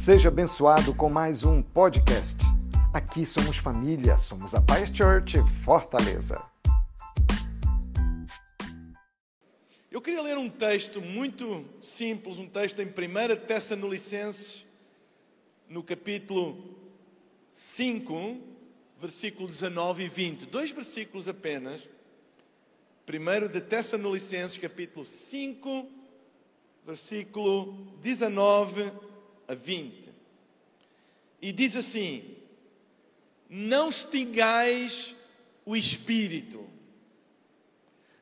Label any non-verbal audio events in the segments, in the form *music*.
Seja abençoado com mais um podcast. Aqui somos família, somos a Paz Church Fortaleza. Eu queria ler um texto muito simples, um texto em 1 Tessalonicenses, no capítulo 5, versículo 19 e 20. Dois versículos apenas. 1 de Tessalonicenses, capítulo 5, versículo 19 a 20. E diz assim: Não extingais o espírito,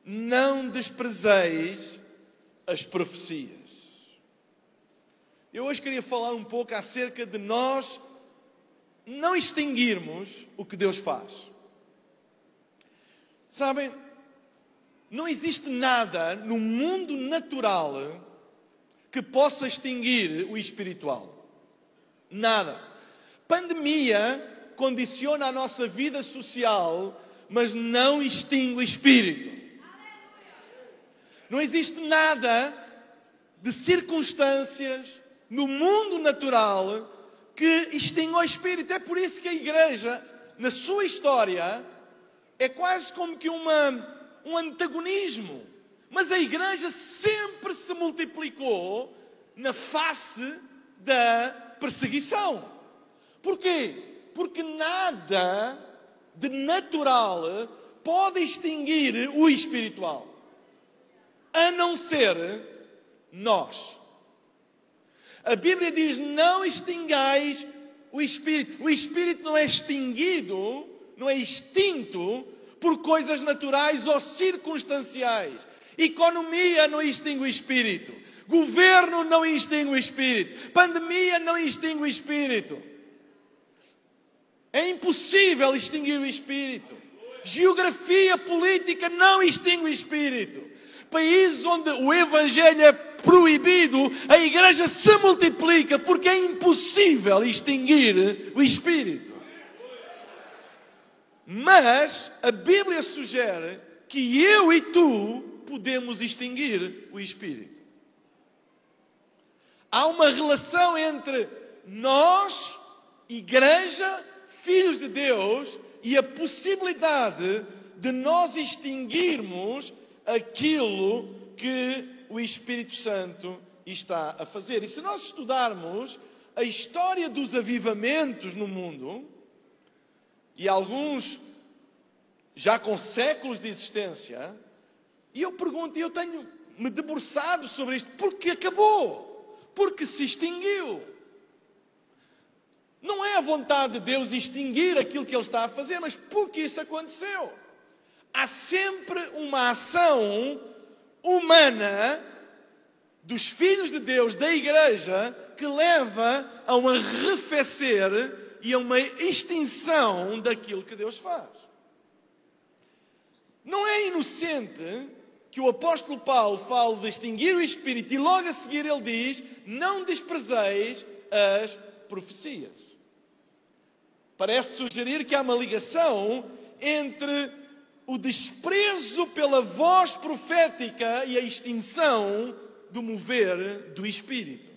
não desprezeis as profecias. Eu hoje queria falar um pouco acerca de nós não extinguirmos o que Deus faz. Sabem, não existe nada no mundo natural que possa extinguir o espiritual. Nada. Pandemia condiciona a nossa vida social, mas não extingue o espírito. Não existe nada de circunstâncias no mundo natural que extingue o espírito. É por isso que a igreja, na sua história, é quase como que uma, um antagonismo. Mas a igreja sempre se multiplicou na face da perseguição. Porquê? Porque nada de natural pode extinguir o espiritual, a não ser nós. A Bíblia diz: não extingais o espírito. O espírito não é extinguido, não é extinto por coisas naturais ou circunstanciais. Economia não extingue o espírito. Governo não extingue o espírito. Pandemia não extingue o espírito. É impossível extinguir o espírito. Geografia política não extingue o espírito. Países onde o evangelho é proibido, a igreja se multiplica porque é impossível extinguir o espírito. Mas a Bíblia sugere que eu e tu podemos extinguir o espírito. Há uma relação entre nós, igreja, filhos de Deus, e a possibilidade de nós extinguirmos aquilo que o Espírito Santo está a fazer. E se nós estudarmos a história dos avivamentos no mundo, e alguns já com séculos de existência, e eu pergunto, e eu tenho me debruçado sobre isto, porque acabou? Porque se extinguiu. Não é a vontade de Deus extinguir aquilo que Ele está a fazer, mas porque isso aconteceu. Há sempre uma ação humana dos filhos de Deus, da igreja, que leva a um arrefecer e a uma extinção daquilo que Deus faz. Não é inocente que o apóstolo Paulo fala de extinguir o espírito e logo a seguir ele diz: Não desprezeis as profecias. Parece sugerir que há uma ligação entre o desprezo pela voz profética e a extinção do mover do Espírito.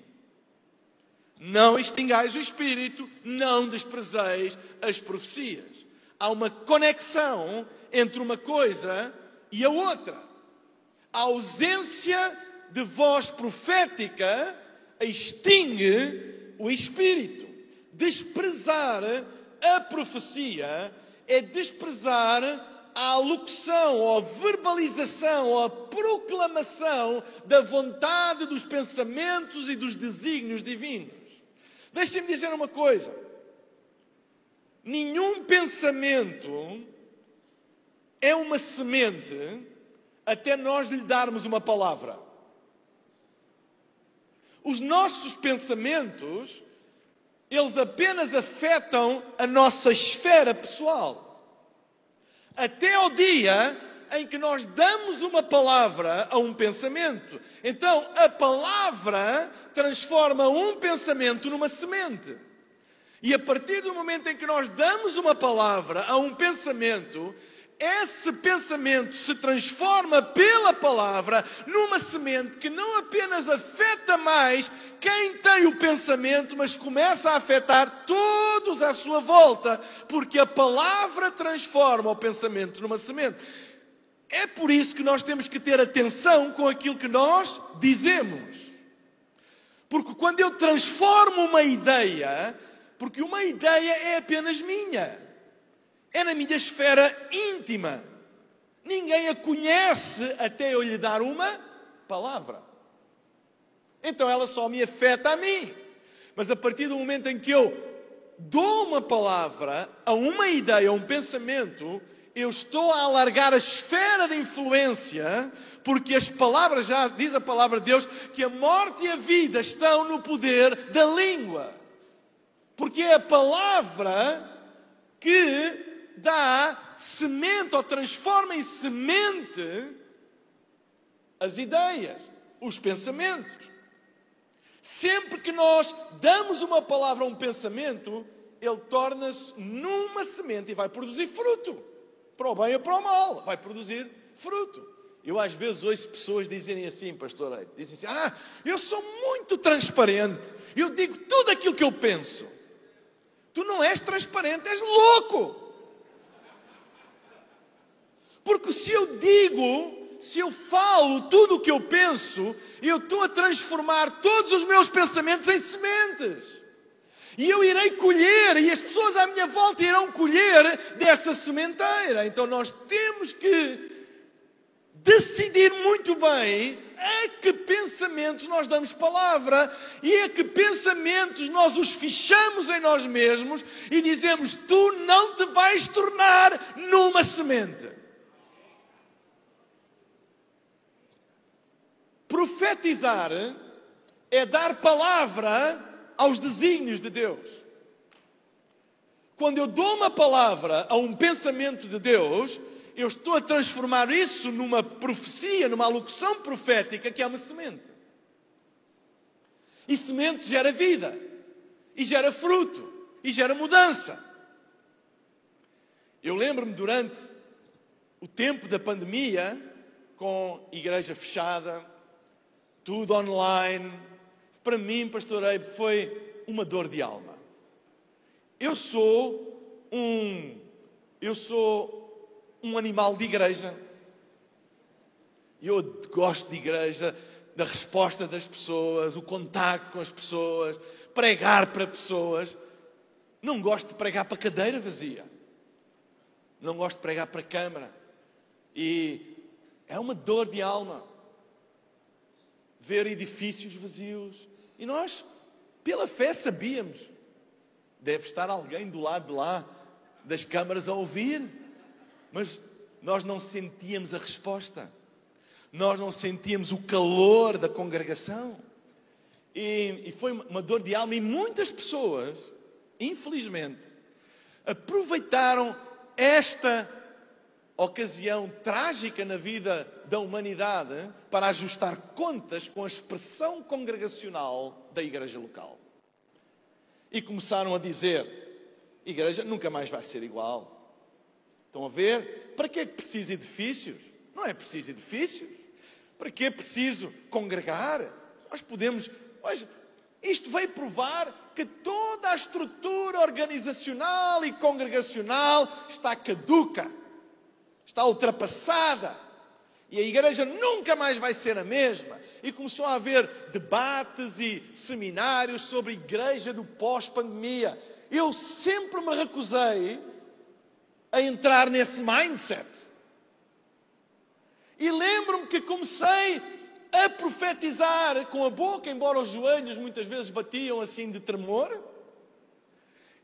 Não extingais o Espírito, não desprezeis as profecias. Há uma conexão entre uma coisa e a outra. A ausência de voz profética extingue o Espírito. Desprezar a profecia é desprezar a alocução, ou a verbalização, a proclamação da vontade, dos pensamentos e dos desígnios divinos. Deixem-me dizer uma coisa: nenhum pensamento é uma semente até nós lhe darmos uma palavra. Os nossos pensamentos, eles apenas afetam a nossa esfera pessoal até ao dia em que nós damos uma palavra a um pensamento. Então, a palavra transforma um pensamento numa semente. E a partir do momento em que nós damos uma palavra a um pensamento, esse pensamento se transforma pela palavra numa semente que não apenas afeta mais quem tem o pensamento, mas começa a afetar todos à sua volta, porque a palavra transforma o pensamento numa semente. É por isso que nós temos que ter atenção com aquilo que nós dizemos. Porque quando eu transformo uma ideia, porque uma ideia é apenas minha, é na minha esfera íntima. Ninguém a conhece até eu lhe dar uma palavra. Então ela só me afeta a mim. Mas a partir do momento em que eu dou uma palavra a uma ideia, a um pensamento, eu estou a alargar a esfera de influência porque as palavras, já diz a palavra de Deus, que a morte e a vida estão no poder da língua. Porque é a palavra que dá semente ou transforma em semente as ideias, os pensamentos. Sempre que nós damos uma palavra a um pensamento, ele torna-se numa semente e vai produzir fruto. Para o bem ou para o mal, vai produzir fruto. Eu às vezes ouço pessoas dizerem assim, pastor, dizem assim, ah, eu sou muito transparente, eu digo tudo aquilo que eu penso. Tu não és transparente, és louco. Porque se eu digo, se eu falo tudo o que eu penso, eu estou a transformar todos os meus pensamentos em sementes. E eu irei colher, e as pessoas à minha volta irão colher dessa sementeira. Então nós temos que decidir muito bem a que pensamentos nós damos palavra e a que pensamentos nós os fichamos em nós mesmos e dizemos: Tu não te vais tornar numa semente. Profetizar é dar palavra aos desígnios de Deus. Quando eu dou uma palavra a um pensamento de Deus, eu estou a transformar isso numa profecia, numa alocução profética que é uma semente. E semente gera vida, e gera fruto, e gera mudança. Eu lembro-me durante o tempo da pandemia, com igreja fechada, tudo online, para mim, pastor Eibe, foi uma dor de alma. Eu sou um, eu sou um animal de igreja. Eu gosto de igreja, da resposta das pessoas, o contacto com as pessoas, pregar para pessoas. Não gosto de pregar para cadeira vazia. Não gosto de pregar para câmara. E é uma dor de alma ver edifícios vazios. E nós, pela fé, sabíamos. Deve estar alguém do lado de lá das câmaras a ouvir mas nós não sentíamos a resposta, nós não sentíamos o calor da congregação. E, e foi uma dor de alma, e muitas pessoas, infelizmente, aproveitaram esta ocasião trágica na vida da humanidade para ajustar contas com a expressão congregacional da igreja local. E começaram a dizer: igreja nunca mais vai ser igual. Estão a ver? Para que é que preciso edifícios? Não é preciso edifícios. Para que é preciso congregar? Nós podemos. Mas isto veio provar que toda a estrutura organizacional e congregacional está caduca, está ultrapassada. E a igreja nunca mais vai ser a mesma. E começou a haver debates e seminários sobre a igreja do pós-pandemia. Eu sempre me recusei a entrar nesse mindset. E lembro-me que comecei a profetizar com a boca, embora os joelhos muitas vezes batiam assim de tremor.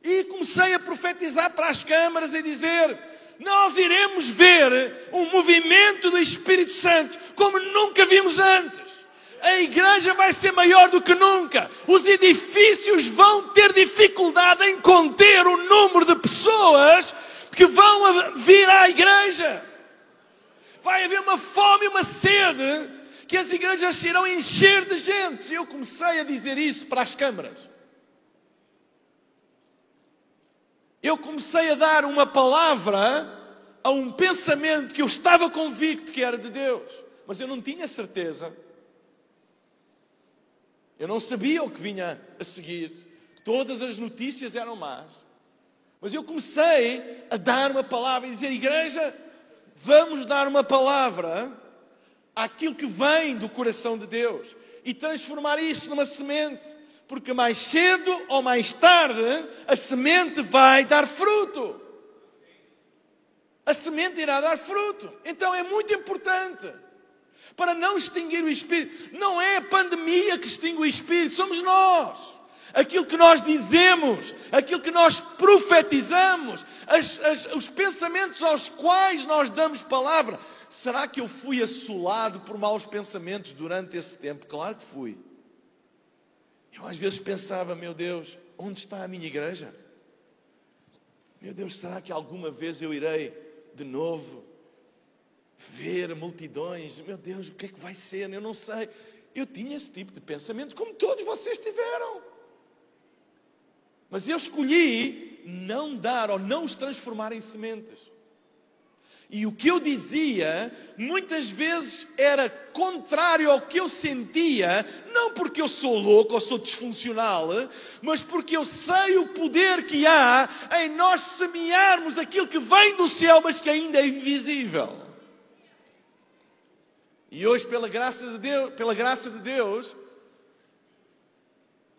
E comecei a profetizar para as câmaras e dizer: Nós iremos ver um movimento do Espírito Santo como nunca vimos antes. A igreja vai ser maior do que nunca. Os edifícios vão ter dificuldade em conter o número de pessoas que vão vir à igreja. Vai haver uma fome e uma sede que as igrejas se irão encher de gente. Eu comecei a dizer isso para as câmaras. Eu comecei a dar uma palavra a um pensamento que eu estava convicto que era de Deus, mas eu não tinha certeza. Eu não sabia o que vinha a seguir. Todas as notícias eram más. Mas eu comecei a dar uma palavra e dizer: Igreja, vamos dar uma palavra àquilo que vem do coração de Deus e transformar isso numa semente. Porque mais cedo ou mais tarde a semente vai dar fruto. A semente irá dar fruto. Então é muito importante para não extinguir o Espírito. Não é a pandemia que extingue o Espírito, somos nós. Aquilo que nós dizemos, aquilo que nós profetizamos, as, as, os pensamentos aos quais nós damos palavra. Será que eu fui assolado por maus pensamentos durante esse tempo? Claro que fui. Eu às vezes pensava, meu Deus, onde está a minha igreja? Meu Deus, será que alguma vez eu irei de novo ver multidões, meu Deus, o que é que vai ser? Eu não sei. Eu tinha esse tipo de pensamento, como todos vocês tiveram. Mas eu escolhi não dar ou não os transformar em sementes. E o que eu dizia, muitas vezes era contrário ao que eu sentia, não porque eu sou louco ou sou disfuncional, mas porque eu sei o poder que há em nós semearmos aquilo que vem do céu, mas que ainda é invisível. E hoje, pela graça de Deus, pela graça de Deus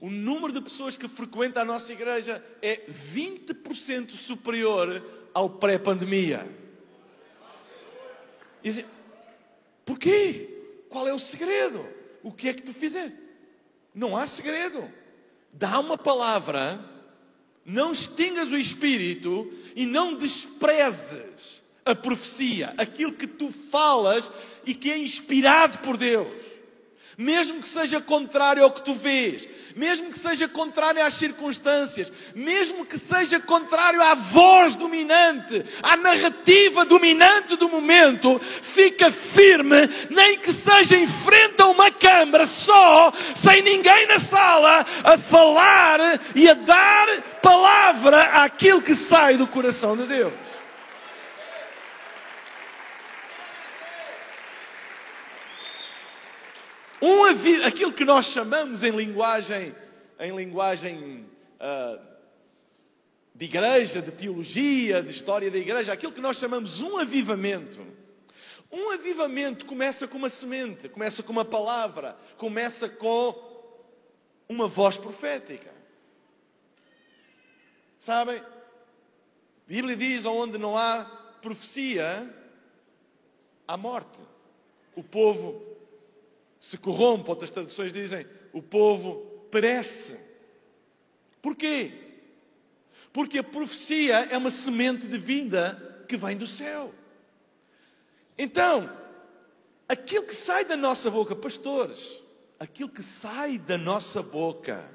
o número de pessoas que frequentam a nossa igreja é 20% superior ao pré-pandemia. E porquê? Qual é o segredo? O que é que tu fizer? Não há segredo. Dá uma palavra, não extingas o espírito e não desprezes a profecia, aquilo que tu falas e que é inspirado por Deus mesmo que seja contrário ao que tu vês, mesmo que seja contrário às circunstâncias, mesmo que seja contrário à voz dominante, à narrativa dominante do momento, fica firme, nem que seja em frente a uma câmara só, sem ninguém na sala, a falar e a dar palavra àquilo que sai do coração de Deus. Um aquilo que nós chamamos em linguagem, em linguagem uh, de igreja, de teologia, de história da igreja, aquilo que nós chamamos um avivamento. Um avivamento começa com uma semente, começa com uma palavra, começa com uma voz profética. Sabem? A Bíblia diz: onde não há profecia, há morte. O povo se corrompe, outras traduções dizem, o povo perece. Porquê? Porque a profecia é uma semente de vinda que vem do céu. Então, aquilo que sai da nossa boca, pastores, aquilo que sai da nossa boca,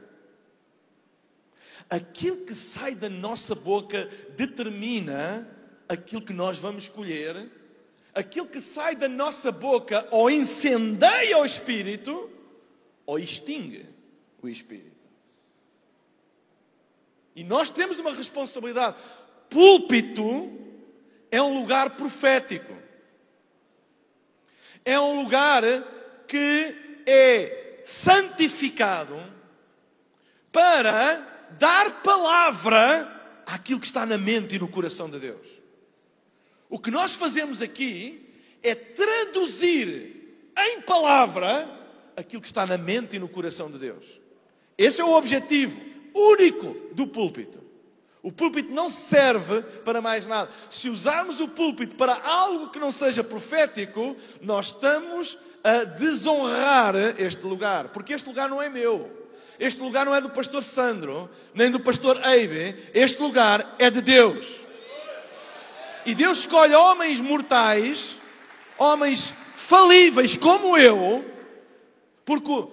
aquilo que sai da nossa boca determina aquilo que nós vamos escolher aquilo que sai da nossa boca ou incendeia o espírito ou extingue o espírito. E nós temos uma responsabilidade. Púlpito é um lugar profético. É um lugar que é santificado para dar palavra àquilo que está na mente e no coração de Deus. O que nós fazemos aqui é traduzir em palavra aquilo que está na mente e no coração de Deus. Esse é o objetivo único do púlpito. O púlpito não serve para mais nada. Se usarmos o púlpito para algo que não seja profético, nós estamos a desonrar este lugar, porque este lugar não é meu. Este lugar não é do pastor Sandro, nem do pastor Eibe. Este lugar é de Deus. E Deus escolhe homens mortais, homens falíveis como eu, porque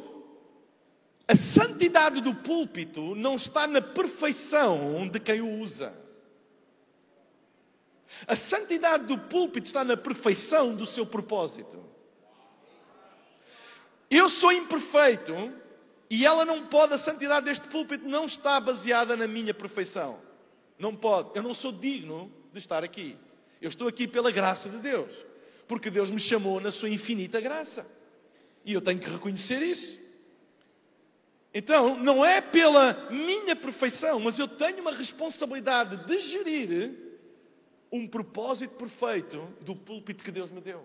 a santidade do púlpito não está na perfeição de quem o usa. A santidade do púlpito está na perfeição do seu propósito. Eu sou imperfeito e ela não pode, a santidade deste púlpito não está baseada na minha perfeição. Não pode. Eu não sou digno de estar aqui. Eu estou aqui pela graça de Deus, porque Deus me chamou na sua infinita graça. E eu tenho que reconhecer isso. Então, não é pela minha perfeição, mas eu tenho uma responsabilidade de gerir um propósito perfeito do púlpito que Deus me deu.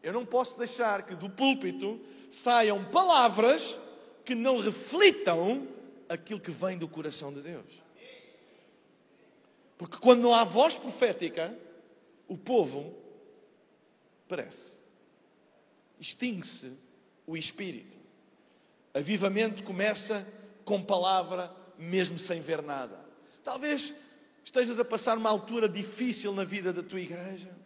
Eu não posso deixar que do púlpito saiam palavras que não reflitam aquilo que vem do coração de Deus. Porque quando não há voz profética, o povo perece. Extingue-se o espírito. Avivamento começa com palavra, mesmo sem ver nada. Talvez estejas a passar uma altura difícil na vida da tua igreja.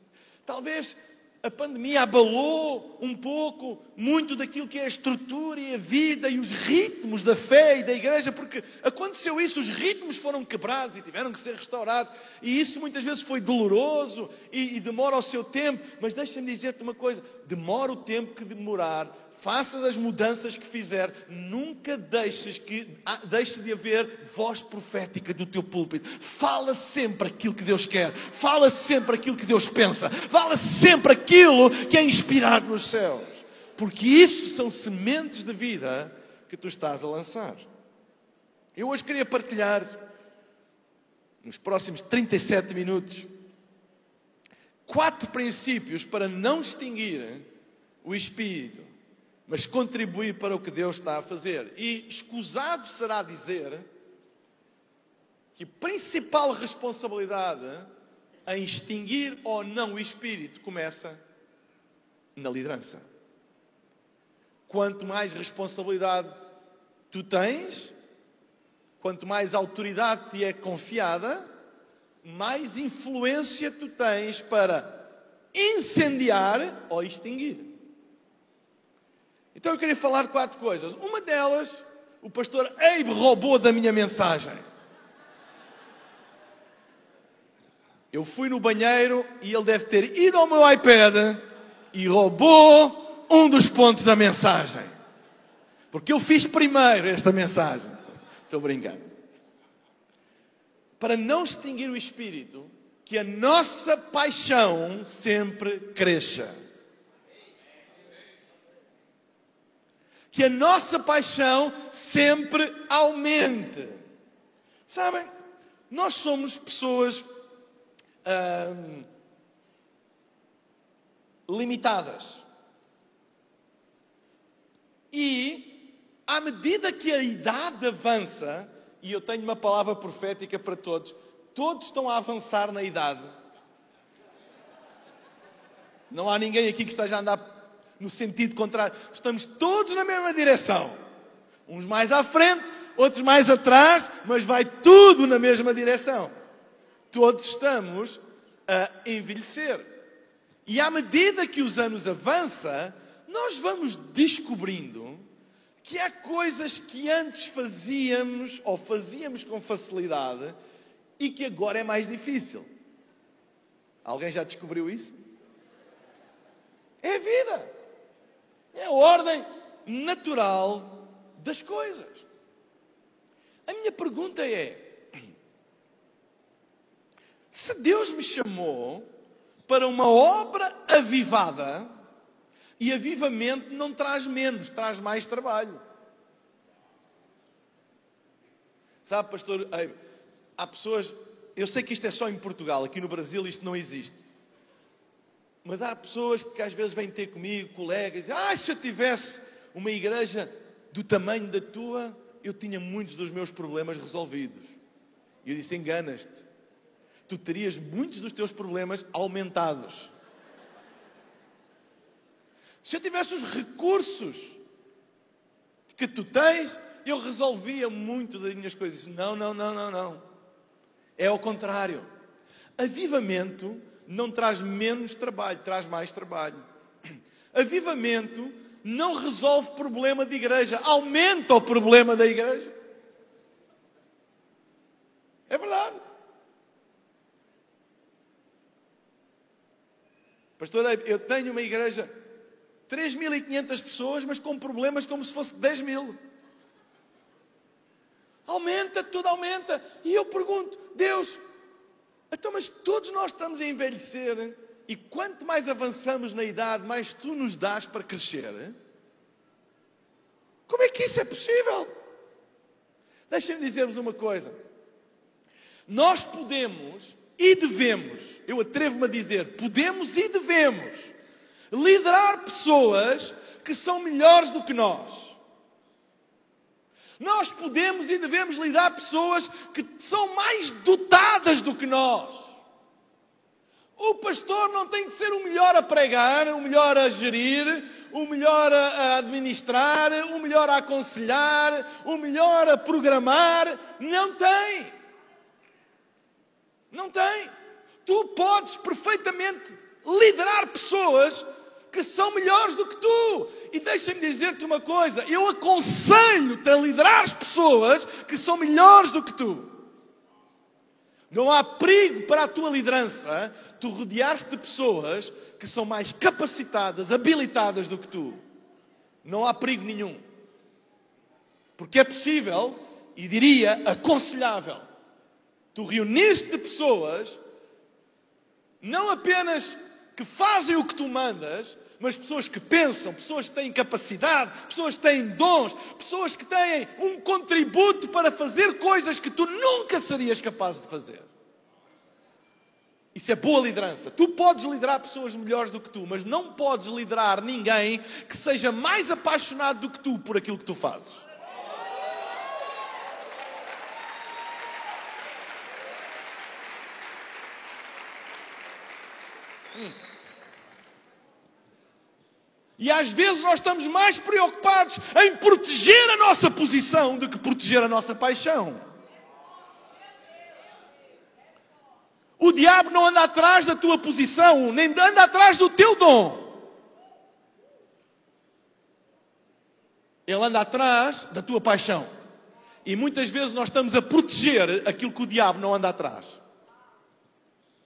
Talvez a pandemia abalou um pouco muito daquilo que é a estrutura e a vida e os ritmos da fé e da igreja, porque aconteceu isso, os ritmos foram quebrados e tiveram que ser restaurados, e isso muitas vezes foi doloroso e, e demora o seu tempo, mas deixa-me dizer-te uma coisa: demora o tempo que demorar, faças as mudanças que fizer, nunca deixes que ah, deixe de haver voz profética do teu púlpito. Fala sempre aquilo que Deus quer, fala sempre aquilo que Deus pensa, fala sempre aquilo que é inspirado nos céus, porque isso são sementes de vida que tu estás a lançar. Eu hoje queria partilhar, nos próximos 37 minutos, quatro princípios para não extinguir o espírito mas contribuir para o que Deus está a fazer. E escusado será dizer que a principal responsabilidade em extinguir ou não o espírito começa na liderança. Quanto mais responsabilidade tu tens, quanto mais autoridade te é confiada, mais influência tu tens para incendiar ou extinguir. Então eu queria falar quatro coisas. Uma delas, o pastor Abe roubou da minha mensagem. Eu fui no banheiro e ele deve ter ido ao meu iPad e roubou um dos pontos da mensagem. Porque eu fiz primeiro esta mensagem. Estou brincando. Para não extinguir o espírito, que a nossa paixão sempre cresça. que a nossa paixão sempre aumente. Sabem, nós somos pessoas limitadas. E, à medida que a idade avança, e eu tenho uma palavra profética para todos, todos estão a avançar na idade. Não há ninguém aqui que esteja a andar no sentido contrário. Estamos todos na mesma direção. Uns mais à frente, outros mais atrás, mas vai tudo na mesma direção. Todos estamos a envelhecer. E à medida que os anos avançam, nós vamos descobrindo que há coisas que antes fazíamos ou fazíamos com facilidade e que agora é mais difícil. Alguém já descobriu isso? É vida. É a ordem natural das coisas. A minha pergunta é: se Deus me chamou para uma obra avivada, e avivamento não traz menos, traz mais trabalho. Sabe, pastor, há pessoas, eu sei que isto é só em Portugal, aqui no Brasil isto não existe. Mas há pessoas que às vezes vêm ter comigo, colegas, e ah, se eu tivesse uma igreja do tamanho da tua, eu tinha muitos dos meus problemas resolvidos. E eu disse: enganas-te. Tu terias muitos dos teus problemas aumentados. Se eu tivesse os recursos que tu tens, eu resolvia muito das minhas coisas. Não, não, não, não, não. É ao contrário. Avivamento não traz menos trabalho, traz mais trabalho. Avivamento não resolve problema de igreja, aumenta o problema da igreja. É verdade. Pastor, eu tenho uma igreja 3.500 pessoas, mas com problemas como se fosse 10 mil. Aumenta, tudo aumenta. E eu pergunto, Deus, Então, mas todos nós estamos a envelhecer e quanto mais avançamos na idade, mais tu nos dás para crescer. Como é que isso é possível? Deixem-me dizer-vos uma coisa. Nós podemos e devemos, eu atrevo-me a dizer, podemos e devemos liderar pessoas que são melhores do que nós. Nós podemos e devemos liderar pessoas que são mais dotadas do que nós. O pastor não tem de ser o melhor a pregar, o melhor a gerir, o melhor a administrar, o melhor a aconselhar, o melhor a programar. Não tem. Não tem. Tu podes perfeitamente liderar pessoas que são melhores do que tu. E deixa-me dizer-te uma coisa: eu aconselho-te a liderar as pessoas que são melhores do que tu. Não há perigo para a tua liderança tu rodeares-te de pessoas que são mais capacitadas, habilitadas do que tu. Não há perigo nenhum. Porque é possível, e diria aconselhável, tu reuniste pessoas, não apenas que fazem o que tu mandas, mas pessoas que pensam, pessoas que têm capacidade, pessoas que têm dons, pessoas que têm um contributo para fazer coisas que tu nunca serias capaz de fazer. Isso é boa liderança. Tu podes liderar pessoas melhores do que tu, mas não podes liderar ninguém que seja mais apaixonado do que tu por aquilo que tu fazes. E às vezes nós estamos mais preocupados em proteger a nossa posição do que proteger a nossa paixão. O diabo não anda atrás da tua posição, nem anda atrás do teu dom. Ele anda atrás da tua paixão. E muitas vezes nós estamos a proteger aquilo que o diabo não anda atrás.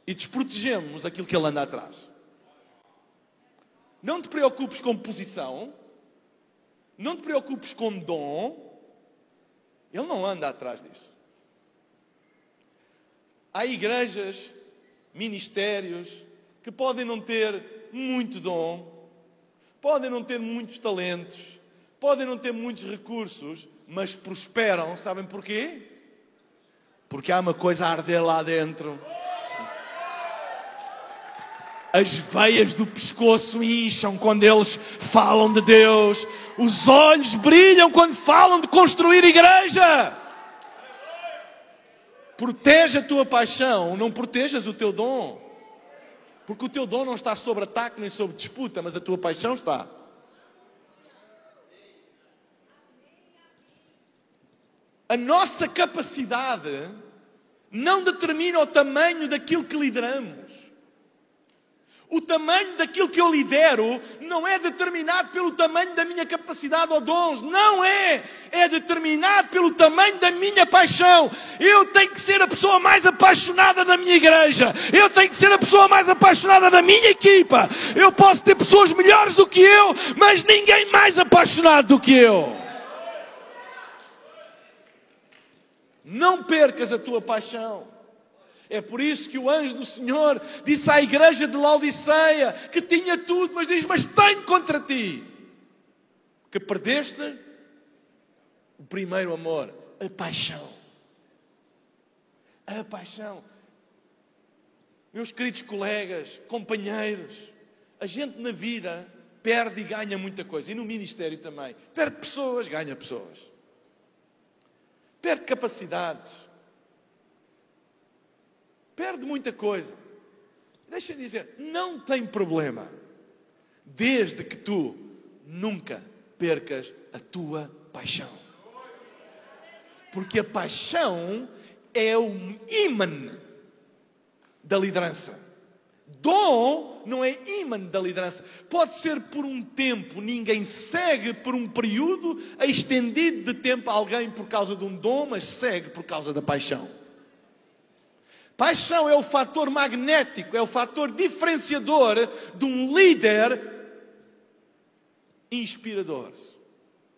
E desprotegemos aquilo que ele anda atrás. Não te preocupes com posição. Não te preocupes com dom. Ele não anda atrás disso. Há igrejas, ministérios, que podem não ter muito dom, podem não ter muitos talentos, podem não ter muitos recursos, mas prosperam. Sabem porquê? Porque há uma coisa a arder lá dentro. As veias do pescoço incham quando eles falam de Deus. Os olhos brilham quando falam de construir igreja. Protege a tua paixão, não protejas o teu dom. Porque o teu dom não está sob ataque nem sob disputa, mas a tua paixão está. A nossa capacidade não determina o tamanho daquilo que lideramos. O tamanho daquilo que eu lidero não é determinado pelo tamanho da minha capacidade ou dons, não é. É determinado pelo tamanho da minha paixão. Eu tenho que ser a pessoa mais apaixonada da minha igreja. Eu tenho que ser a pessoa mais apaixonada da minha equipa. Eu posso ter pessoas melhores do que eu, mas ninguém mais apaixonado do que eu. Não percas a tua paixão. É por isso que o anjo do Senhor disse à igreja de Laodiceia que tinha tudo, mas diz: Mas tenho contra ti que perdeste o primeiro amor, a paixão. A paixão. Meus queridos colegas, companheiros, a gente na vida perde e ganha muita coisa, e no ministério também. Perde pessoas, ganha pessoas. Perde capacidades perde muita coisa. Deixa eu dizer, não tem problema, desde que tu nunca percas a tua paixão. Porque a paixão é o imã da liderança. Dom não é imã da liderança. Pode ser por um tempo, ninguém segue por um período estendido de tempo alguém por causa de um dom, mas segue por causa da paixão. Paixão é o fator magnético, é o fator diferenciador de um líder inspirador.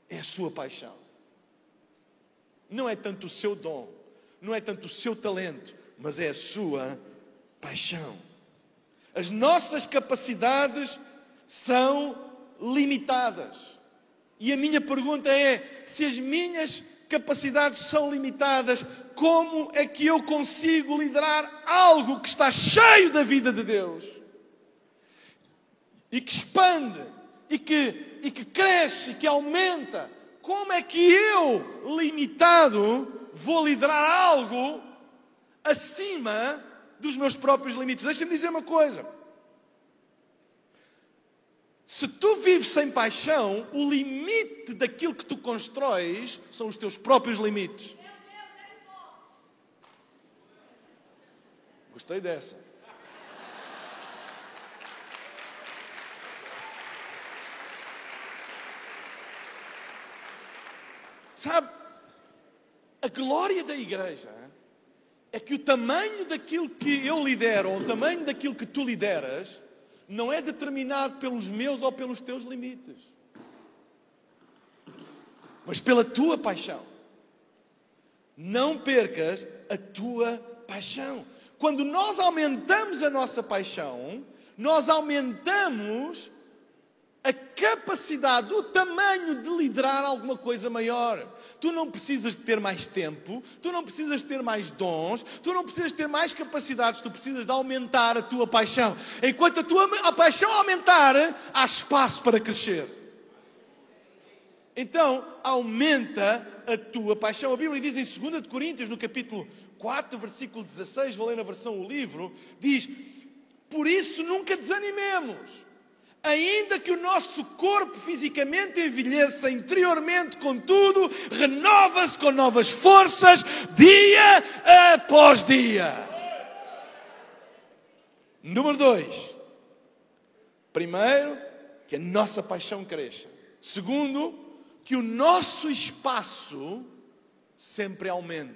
É a sua paixão. Não é tanto o seu dom, não é tanto o seu talento, mas é a sua paixão. As nossas capacidades são limitadas. E a minha pergunta é: se as minhas capacidades são limitadas, como é que eu consigo liderar algo que está cheio da vida de Deus? E que expande, e que, e que cresce, que aumenta. Como é que eu, limitado, vou liderar algo acima dos meus próprios limites? Deixa-me dizer uma coisa. Se tu vives sem paixão, o limite daquilo que tu constróis são os teus próprios limites. Gostei dessa. Sabe, a glória da igreja é que o tamanho daquilo que eu lidero, ou o tamanho daquilo que tu lideras, não é determinado pelos meus ou pelos teus limites, mas pela tua paixão. Não percas a tua paixão. Quando nós aumentamos a nossa paixão, nós aumentamos a capacidade, o tamanho de liderar alguma coisa maior. Tu não precisas de ter mais tempo, tu não precisas de ter mais dons, tu não precisas de ter mais capacidades, tu precisas de aumentar a tua paixão. Enquanto a tua a paixão aumentar, há espaço para crescer. Então, aumenta a tua paixão. A Bíblia diz em 2 Coríntios, no capítulo 4, versículo 16, vou ler na versão o livro, diz: Por isso nunca desanimemos ainda que o nosso corpo fisicamente envelheça interiormente, contudo, renova-se com novas forças dia após dia. Número dois. Primeiro, que a nossa paixão cresça. Segundo, que o nosso espaço sempre aumente.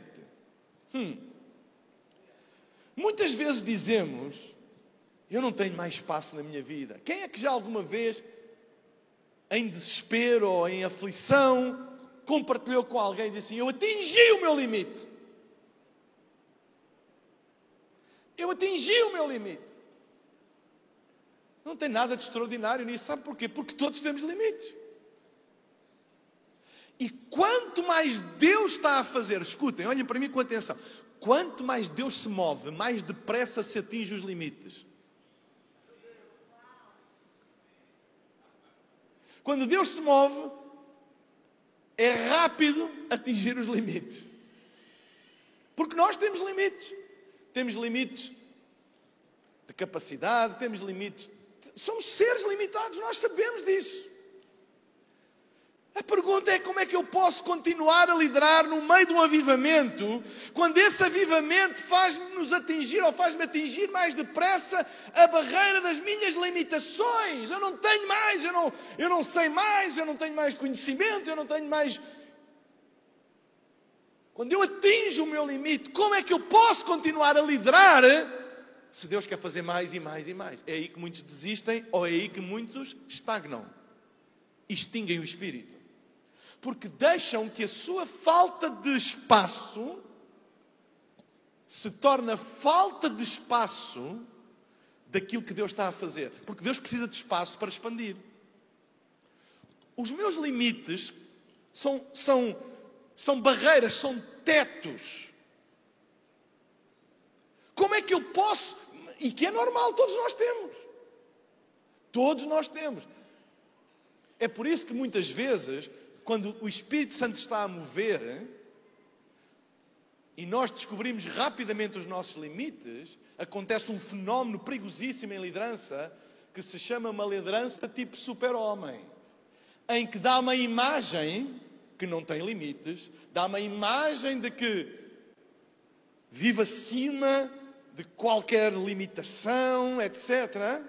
Hum. Muitas vezes dizemos eu não tenho mais espaço na minha vida. Quem é que já alguma vez, em desespero ou em aflição, compartilhou com alguém e disse assim: Eu atingi o meu limite. Eu atingi o meu limite. Não tem nada de extraordinário nisso. Sabe porquê? Porque todos temos limites. E quanto mais Deus está a fazer, escutem, olhem para mim com atenção. Quanto mais Deus se move, mais depressa se atinge os limites. Quando Deus se move, é rápido atingir os limites. Porque nós temos limites. Temos limites de capacidade, temos limites. Somos seres limitados, nós sabemos disso. A pergunta é como é que eu posso continuar a liderar no meio de um avivamento, quando esse avivamento faz-nos atingir ou faz-me atingir mais depressa a barreira das minhas limitações. Eu não tenho mais, eu não, eu não sei mais, eu não tenho mais conhecimento, eu não tenho mais. Quando eu atinjo o meu limite, como é que eu posso continuar a liderar se Deus quer fazer mais e mais e mais? É aí que muitos desistem ou é aí que muitos estagnam, extinguem o espírito porque deixam que a sua falta de espaço se torna falta de espaço daquilo que Deus está a fazer. Porque Deus precisa de espaço para expandir. Os meus limites são, são, são barreiras, são tetos. Como é que eu posso, e que é normal, todos nós temos. Todos nós temos. É por isso que muitas vezes quando o Espírito Santo está a mover e nós descobrimos rapidamente os nossos limites, acontece um fenómeno perigosíssimo em liderança que se chama uma liderança tipo super-homem, em que dá uma imagem que não tem limites, dá uma imagem de que vive acima de qualquer limitação, etc.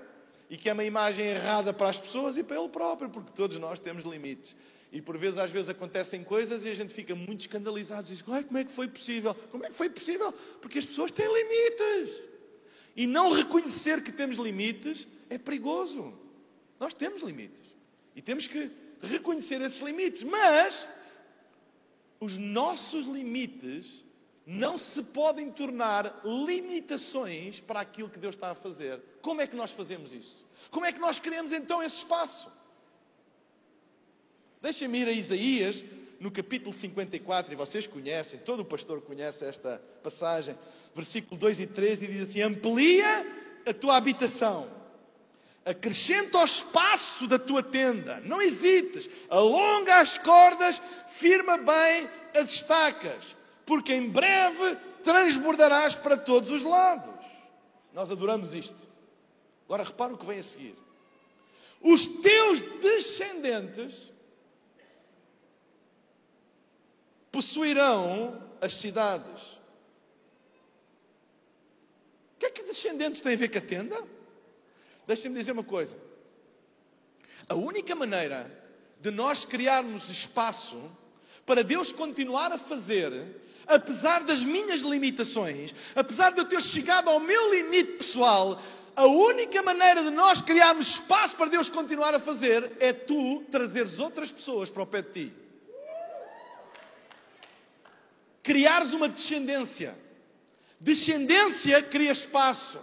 E que é uma imagem errada para as pessoas e para ele próprio, porque todos nós temos limites. E por vezes, às vezes acontecem coisas e a gente fica muito escandalizado. Diz, como é que foi possível? Como é que foi possível? Porque as pessoas têm limites. E não reconhecer que temos limites é perigoso. Nós temos limites. E temos que reconhecer esses limites. Mas os nossos limites não se podem tornar limitações para aquilo que Deus está a fazer. Como é que nós fazemos isso? Como é que nós criamos então esse espaço? Deixem-me ir a Isaías, no capítulo 54, e vocês conhecem, todo o pastor conhece esta passagem, versículo 2 e 3, e diz assim: Amplia a tua habitação, acrescenta ao espaço da tua tenda, não hesites, alonga as cordas, firma bem as estacas porque em breve transbordarás para todos os lados. Nós adoramos isto. Agora repara o que vem a seguir. Os teus descendentes possuirão as cidades. O que é que descendentes têm a ver com a tenda? Deixem-me dizer uma coisa. A única maneira de nós criarmos espaço para Deus continuar a fazer apesar das minhas limitações, apesar de eu ter chegado ao meu limite pessoal, a única maneira de nós criarmos espaço para Deus continuar a fazer é tu trazeres outras pessoas para o pé de ti. Criares uma descendência. Descendência cria espaço.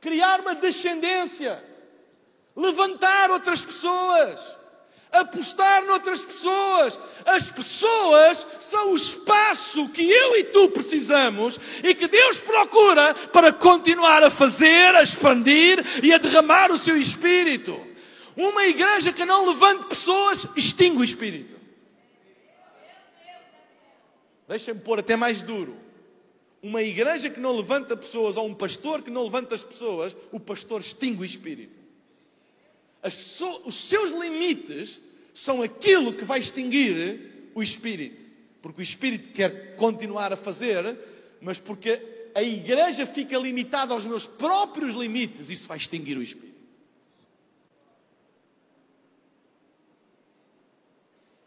Criar uma descendência. Levantar outras pessoas apostar noutras pessoas. As pessoas são o espaço que eu e tu precisamos e que Deus procura para continuar a fazer, a expandir e a derramar o seu espírito. Uma igreja que não levante pessoas extingue o espírito. Deixa-me pôr até mais duro. Uma igreja que não levanta pessoas, ou um pastor que não levanta as pessoas, o pastor extingue o espírito. So, os seus limites são aquilo que vai extinguir o espírito. Porque o espírito quer continuar a fazer, mas porque a igreja fica limitada aos meus próprios limites, isso vai extinguir o espírito.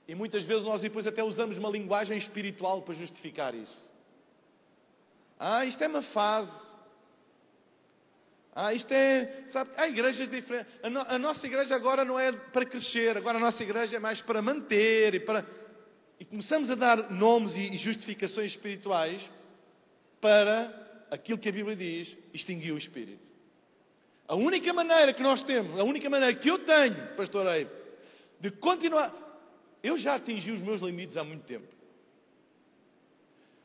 E muitas vezes nós depois até usamos uma linguagem espiritual para justificar isso. Ah, isto é uma fase. Ah, isto é, sabe, há igrejas diferentes. A, no, a, nossa igreja agora não é para crescer, agora a nossa igreja é mais para manter e para. E começamos a dar nomes e, justificações espirituais para aquilo que a Bíblia diz, extinguir o espírito. A única maneira que nós temos, a única maneira que eu tenho, pastor Eibe, de continuar. Eu já atingi os meus limites há muito tempo.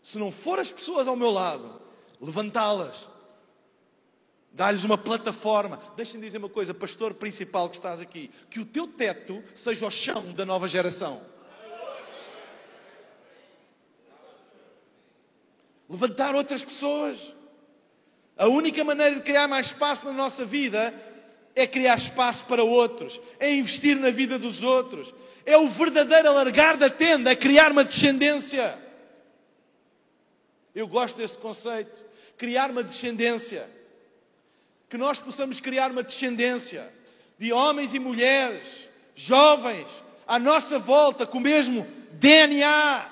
Se não for as pessoas ao meu lado, levantá-las, Dá-lhes uma plataforma. Deixem-me dizer uma coisa, pastor principal que estás aqui, que o teu teto seja o chão da nova geração. Levantar outras pessoas. A única maneira de criar mais espaço na nossa vida é criar espaço para outros, é investir na vida dos outros, é o verdadeiro alargar da tenda, é criar uma descendência. Eu gosto deste conceito, criar uma descendência que nós possamos criar uma descendência de homens e mulheres, jovens, à nossa volta, com o mesmo DNA.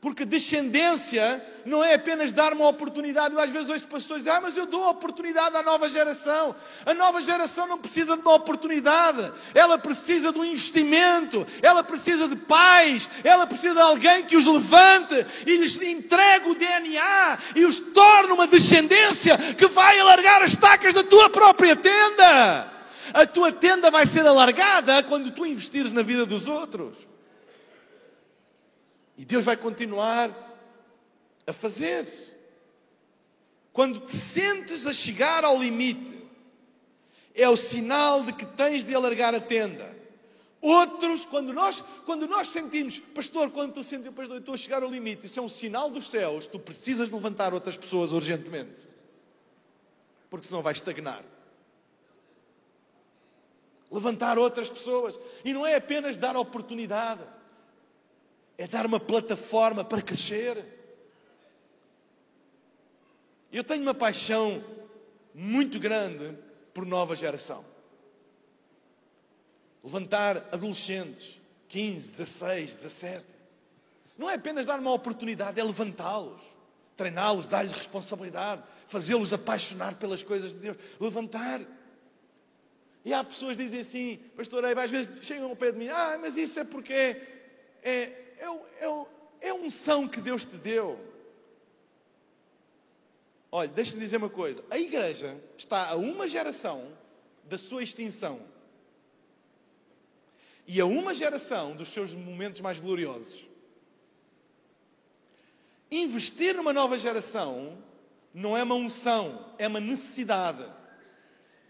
Porque descendência não é apenas dar uma oportunidade. Eu às vezes ouço pessoas dizer, ah, mas eu dou a oportunidade à nova geração. A nova geração não precisa de uma oportunidade. Ela precisa de um investimento. Ela precisa de pais. Ela precisa de alguém que os levante e lhes entregue o DNA e os torne uma descendência que vai alargar as tacas da tua própria tenda. A tua tenda vai ser alargada quando tu investires na vida dos outros. E Deus vai continuar a fazer. Quando te sentes a chegar ao limite, é o sinal de que tens de alargar a tenda. Outros, quando nós, quando nós sentimos, pastor, quando tu sentes, pastor, eu estou a chegar ao limite, isso é um sinal dos céus, tu precisas levantar outras pessoas urgentemente. Porque senão vais estagnar. Levantar outras pessoas. E não é apenas dar oportunidade, é dar uma plataforma para crescer. Eu tenho uma paixão muito grande por nova geração. Levantar adolescentes, 15, 16, 17. Não é apenas dar uma oportunidade, é levantá-los, treiná-los, dar-lhes responsabilidade, fazê-los apaixonar pelas coisas de Deus. Levantar. E há pessoas que dizem assim, pastor Eiba, às vezes chegam ao pé de mim, ah, mas isso é porque é, é é, é, é que Deus te deu. Olha, deixa-me dizer uma coisa: a igreja está a uma geração da sua extinção e a uma geração dos seus momentos mais gloriosos. Investir numa nova geração não é uma unção, é uma necessidade,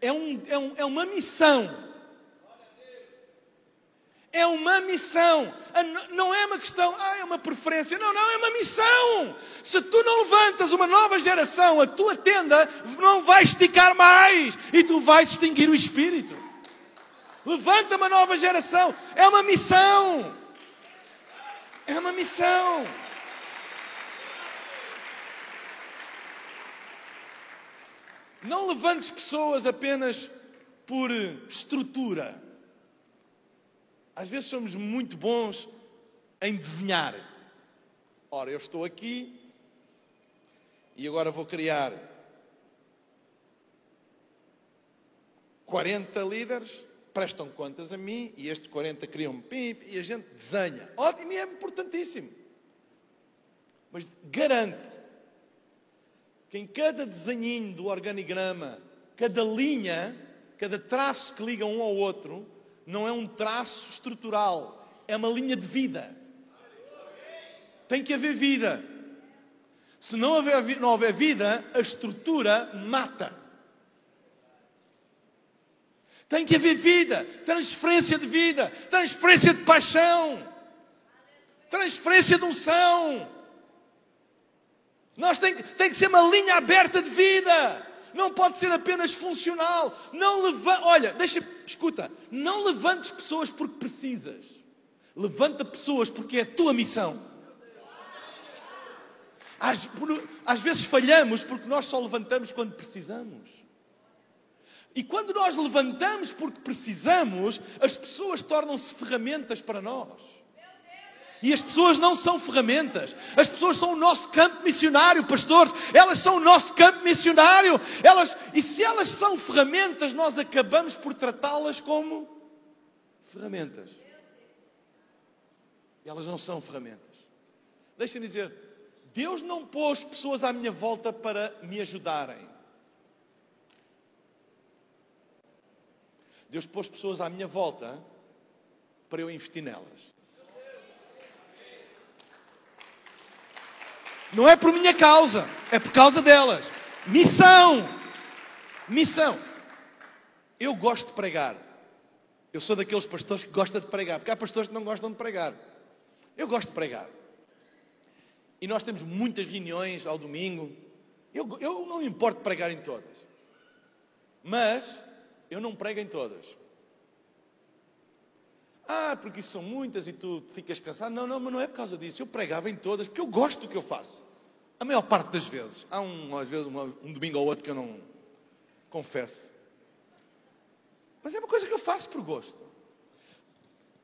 é, um, é, um, é uma missão. É uma missão. Não é uma questão, ah, é uma preferência. Não, não, é uma missão. Se tu não levantas uma nova geração, a tua tenda não vai esticar mais e tu vais extinguir o espírito. Levanta uma nova geração. É uma missão. É uma missão. Não levantes pessoas apenas por estrutura. Às vezes somos muito bons em desenhar. Ora, eu estou aqui e agora vou criar 40 líderes, prestam contas a mim e estes 40 criam PIB e a gente desenha. Ótimo e é importantíssimo. Mas garante que em cada desenhinho do organigrama, cada linha, cada traço que liga um ao outro, não é um traço estrutural, é uma linha de vida. Tem que haver vida. Se não houver, não houver vida, a estrutura mata. Tem que haver vida, transferência de vida, transferência de paixão, transferência de unção. Nós tem, tem que ser uma linha aberta de vida não pode ser apenas funcional. Não leva, olha, deixa, escuta, não levantes pessoas porque precisas. Levanta pessoas porque é a tua missão. Às, às vezes falhamos porque nós só levantamos quando precisamos. E quando nós levantamos porque precisamos, as pessoas tornam-se ferramentas para nós. E as pessoas não são ferramentas. As pessoas são o nosso campo missionário, pastores. Elas são o nosso campo missionário. Elas, e se elas são ferramentas, nós acabamos por tratá-las como ferramentas. Elas não são ferramentas. Deixem-me dizer, Deus não pôs pessoas à minha volta para me ajudarem. Deus pôs pessoas à minha volta para eu investir nelas. Não é por minha causa, é por causa delas. Missão! Missão! Eu gosto de pregar. Eu sou daqueles pastores que gostam de pregar, porque há pastores que não gostam de pregar. Eu gosto de pregar. E nós temos muitas reuniões ao domingo. Eu, eu não me importo de pregar em todas. Mas eu não prego em todas. Ah, porque são muitas e tu ficas cansado. Não, não, mas não é por causa disso. Eu pregava em todas porque eu gosto do que eu faço. A maior parte das vezes. Há um, às vezes, uma, um domingo ou outro que eu não confesso. Mas é uma coisa que eu faço por gosto.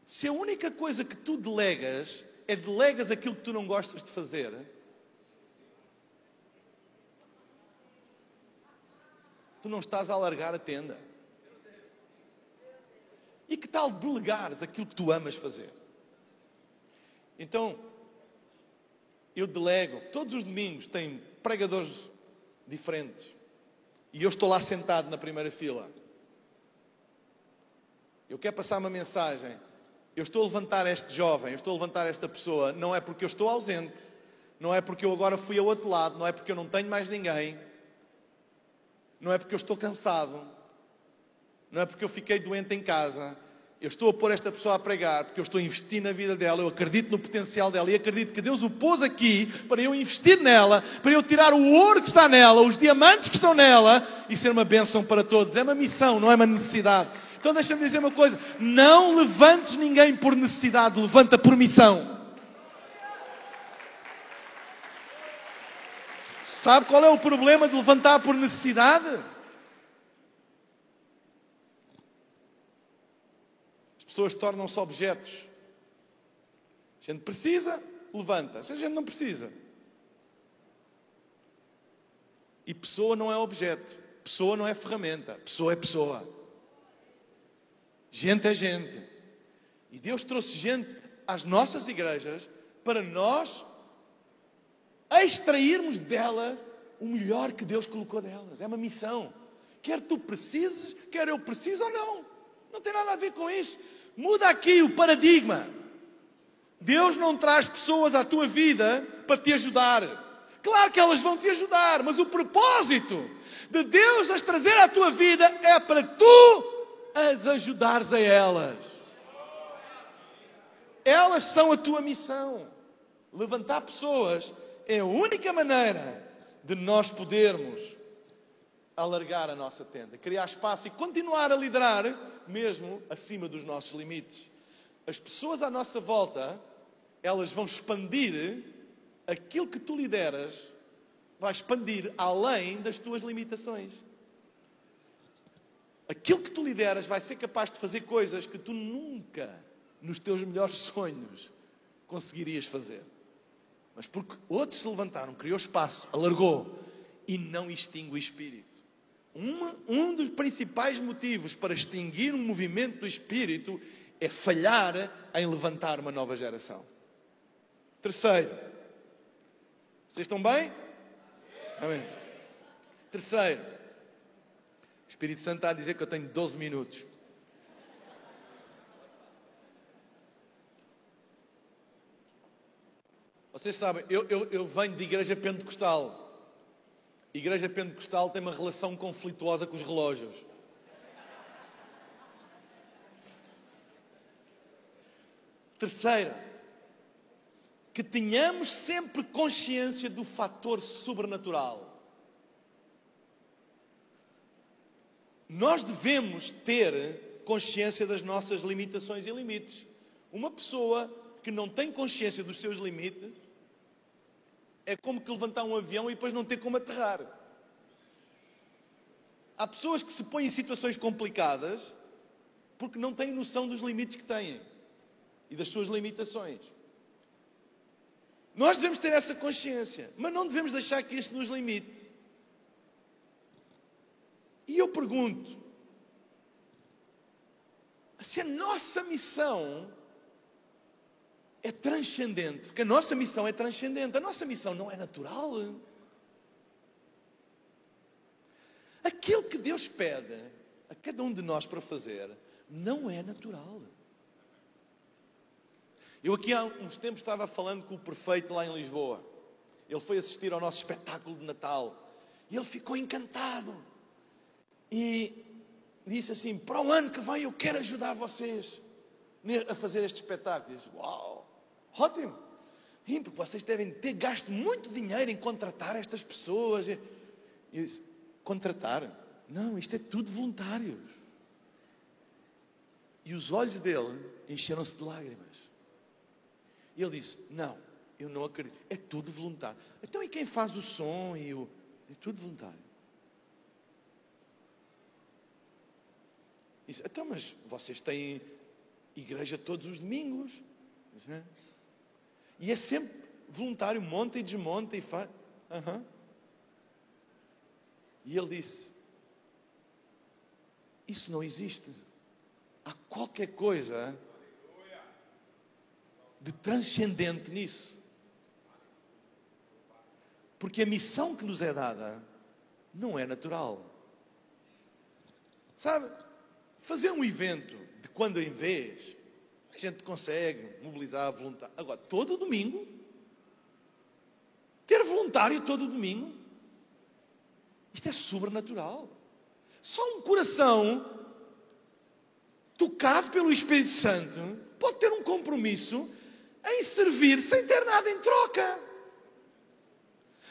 Se a única coisa que tu delegas é delegas aquilo que tu não gostas de fazer, tu não estás a alargar a tenda. E que tal delegares aquilo que tu amas fazer? Então, eu delego, todos os domingos tem pregadores diferentes. E eu estou lá sentado na primeira fila. Eu quero passar uma mensagem. Eu estou a levantar este jovem, eu estou a levantar esta pessoa, não é porque eu estou ausente, não é porque eu agora fui ao outro lado, não é porque eu não tenho mais ninguém, não é porque eu estou cansado, não é porque eu fiquei doente em casa. Eu estou a pôr esta pessoa a pregar porque eu estou a investir na vida dela, eu acredito no potencial dela e acredito que Deus o pôs aqui para eu investir nela, para eu tirar o ouro que está nela, os diamantes que estão nela e ser uma bênção para todos. É uma missão, não é uma necessidade. Então deixa-me dizer uma coisa: não levantes ninguém por necessidade, levanta por missão. Sabe qual é o problema de levantar por necessidade? Pessoas tornam-se objetos. A gente precisa, levanta. Se a gente não precisa. E pessoa não é objeto. Pessoa não é ferramenta. Pessoa é pessoa. Gente é gente. E Deus trouxe gente às nossas igrejas para nós extrairmos delas o melhor que Deus colocou delas. É uma missão. Quer tu precises, quer eu preciso ou não. Não tem nada a ver com isso. Muda aqui o paradigma. Deus não traz pessoas à tua vida para te ajudar. Claro que elas vão te ajudar, mas o propósito de Deus as trazer à tua vida é para tu as ajudares a elas. Elas são a tua missão. Levantar pessoas é a única maneira de nós podermos alargar a nossa tenda, criar espaço e continuar a liderar mesmo acima dos nossos limites. As pessoas à nossa volta, elas vão expandir aquilo que tu lideras, vai expandir além das tuas limitações. Aquilo que tu lideras vai ser capaz de fazer coisas que tu nunca, nos teus melhores sonhos, conseguirias fazer. Mas porque outros se levantaram, criou espaço, alargou e não extingue o espírito. Uma, um dos principais motivos para extinguir um movimento do espírito é falhar em levantar uma nova geração. Terceiro, vocês estão bem? Amém. Terceiro, o Espírito Santo está a dizer que eu tenho 12 minutos. Vocês sabem, eu, eu, eu venho de igreja pentecostal. Igreja pentecostal tem uma relação conflituosa com os relógios. Terceira, que tenhamos sempre consciência do fator sobrenatural. Nós devemos ter consciência das nossas limitações e limites. Uma pessoa que não tem consciência dos seus limites é como que levantar um avião e depois não ter como aterrar. Há pessoas que se põem em situações complicadas porque não têm noção dos limites que têm e das suas limitações. Nós devemos ter essa consciência, mas não devemos deixar que isso nos limite. E eu pergunto: se a nossa missão é transcendente, porque a nossa missão é transcendente, a nossa missão não é natural. Aquilo que Deus pede a cada um de nós para fazer não é natural. Eu aqui há uns tempos estava falando com o prefeito lá em Lisboa. Ele foi assistir ao nosso espetáculo de Natal e ele ficou encantado. E disse assim: Para o ano que vem eu quero ajudar vocês a fazer este espetáculo. Disse: Uau! Ótimo. Porque vocês devem ter gasto muito dinheiro em contratar estas pessoas. E disse, contratar? Não, isto é tudo voluntários. E os olhos dele encheram-se de lágrimas. E ele disse, não, eu não acredito. É tudo voluntário. Então e quem faz o som e o... É tudo voluntário. Disse, então, mas vocês têm igreja todos os domingos. Né? E é sempre voluntário, monta e desmonta e faz. Uhum. E ele disse: Isso não existe. Há qualquer coisa de transcendente nisso. Porque a missão que nos é dada não é natural. Sabe, fazer um evento de quando em vez a gente consegue mobilizar voluntário. Agora, todo domingo, ter voluntário todo domingo, isto é sobrenatural. Só um coração tocado pelo Espírito Santo pode ter um compromisso em servir sem ter nada em troca.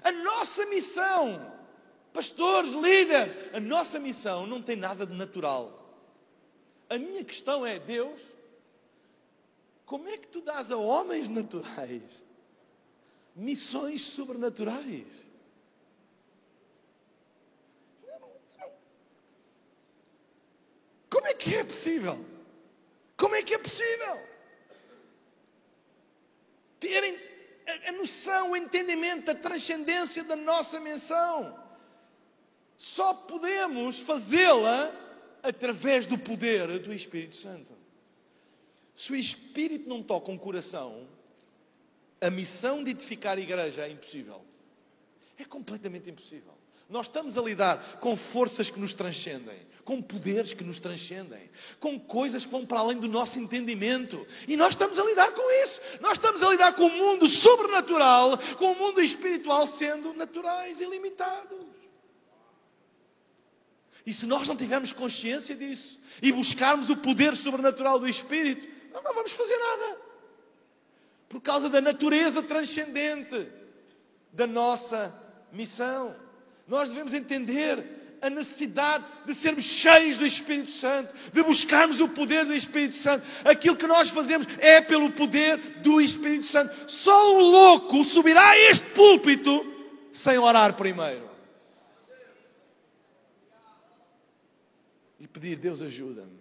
A nossa missão, pastores, líderes, a nossa missão não tem nada de natural. A minha questão é: Deus, como é que tu dás a homens naturais missões sobrenaturais? Como é que é possível? Como é que é possível? Terem a noção, o entendimento, a transcendência da nossa missão. Só podemos fazê-la através do poder do Espírito Santo. Se o Espírito não toca um coração, a missão de edificar a igreja é impossível. É completamente impossível. Nós estamos a lidar com forças que nos transcendem, com poderes que nos transcendem, com coisas que vão para além do nosso entendimento. E nós estamos a lidar com isso. Nós estamos a lidar com o mundo sobrenatural, com o mundo espiritual sendo naturais e limitados. E se nós não tivermos consciência disso e buscarmos o poder sobrenatural do Espírito, nós não vamos fazer nada. Por causa da natureza transcendente da nossa missão. Nós devemos entender a necessidade de sermos cheios do Espírito Santo, de buscarmos o poder do Espírito Santo. Aquilo que nós fazemos é pelo poder do Espírito Santo. Só um louco subirá a este púlpito sem orar primeiro. E pedir, Deus ajuda-me.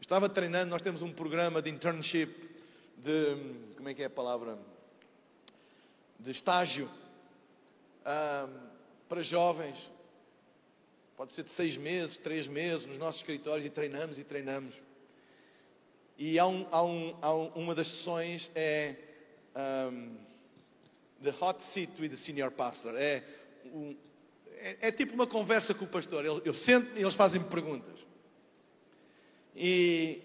Estava treinando, nós temos um programa de internship, de, como é que é a palavra? De estágio um, para jovens. Pode ser de seis meses, três meses, nos nossos escritórios e treinamos e treinamos. E há, um, há, um, há um, uma das sessões é um, The Hot Seat with the Senior Pastor. É, é, é, tipo uma conversa com o pastor. Eu, eu sento e eles fazem perguntas. E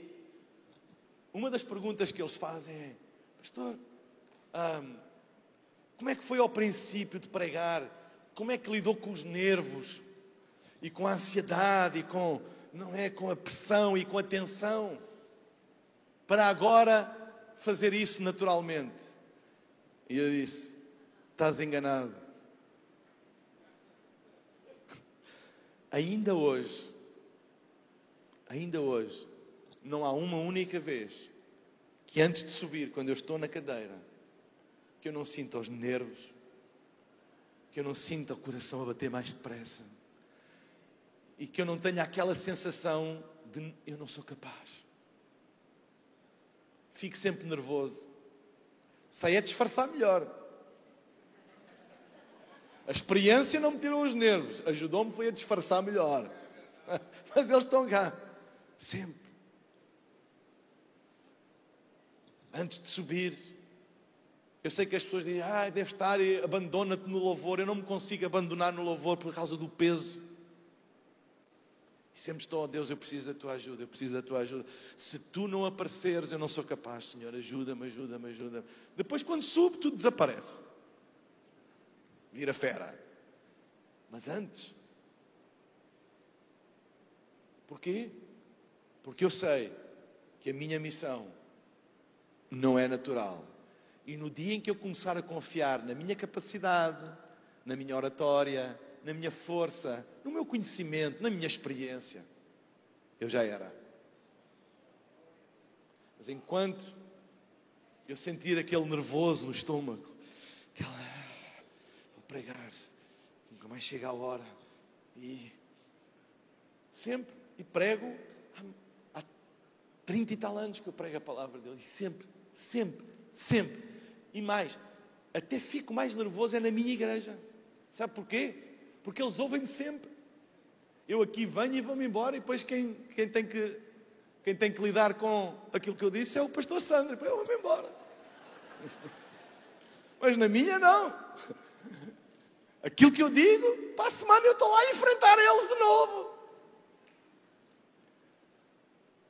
uma das perguntas que eles fazem é: Pastor, como é que foi ao princípio de pregar? Como é que lidou com os nervos e com a ansiedade e com não é com a pressão e com a tensão para agora fazer isso naturalmente? E eu disse: Estás enganado. Ainda hoje, ainda hoje, não há uma única vez que antes de subir, quando eu estou na cadeira, que eu não sinto os nervos, que eu não sinta o coração a bater mais depressa e que eu não tenha aquela sensação de eu não sou capaz. Fico sempre nervoso. Sei a disfarçar melhor. A experiência não me tirou os nervos, ajudou-me foi a disfarçar melhor. *laughs* Mas eles estão cá, sempre. Antes de subir, eu sei que as pessoas dizem, ah, deve estar, abandona-te no louvor. Eu não me consigo abandonar no louvor por causa do peso. E sempre estou, oh Deus, eu preciso da tua ajuda, eu preciso da tua ajuda. Se tu não apareceres, eu não sou capaz, Senhor, ajuda-me, ajuda-me, ajuda-me. Depois, quando subo, tudo desaparece. Vira fera. Mas antes, porquê? Porque eu sei que a minha missão não é natural e no dia em que eu começar a confiar na minha capacidade, na minha oratória, na minha força, no meu conhecimento, na minha experiência, eu já era. Mas enquanto eu sentir aquele nervoso no estômago, aquela, pregar, nunca mais chega a hora, e sempre, e prego, há, há 30 e tal anos que eu prego a palavra de Deus, e sempre, sempre, sempre e mais, até fico mais nervoso é na minha igreja. Sabe porquê? Porque eles ouvem-me sempre. Eu aqui venho e vou-me embora, e depois quem, quem, tem que, quem tem que lidar com aquilo que eu disse é o pastor Sandro. Depois eu vou-me embora. *laughs* Mas na minha não. Aquilo que eu digo, para a semana eu estou lá a enfrentar eles de novo.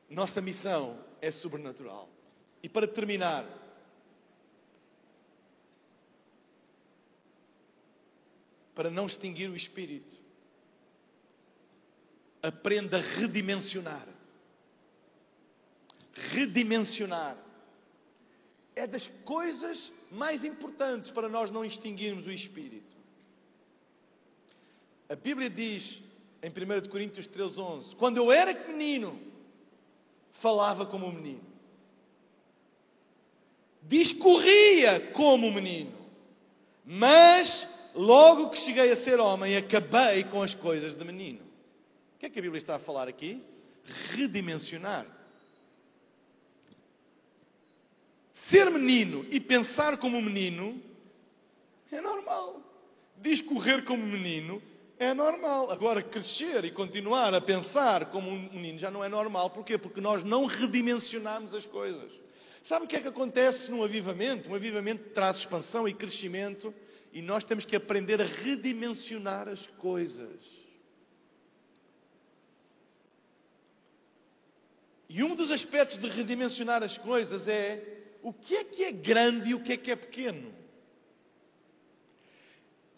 Nossa missão é sobrenatural. E para terminar, para não extinguir o espírito. Aprenda a redimensionar. Redimensionar é das coisas mais importantes para nós não extinguirmos o espírito. A Bíblia diz em 1 Coríntios 3:11, quando eu era menino, falava como um menino. Discorria como um menino. Mas logo que cheguei a ser homem, acabei com as coisas de menino. O que é que a Bíblia está a falar aqui? Redimensionar. Ser menino e pensar como menino é normal. Discorrer como menino é normal. Agora, crescer e continuar a pensar como um menino já não é normal. Porquê? Porque nós não redimensionamos as coisas. Sabe o que é que acontece num avivamento? Um avivamento traz expansão e crescimento e nós temos que aprender a redimensionar as coisas. E um dos aspectos de redimensionar as coisas é o que é que é grande e o que é que é pequeno.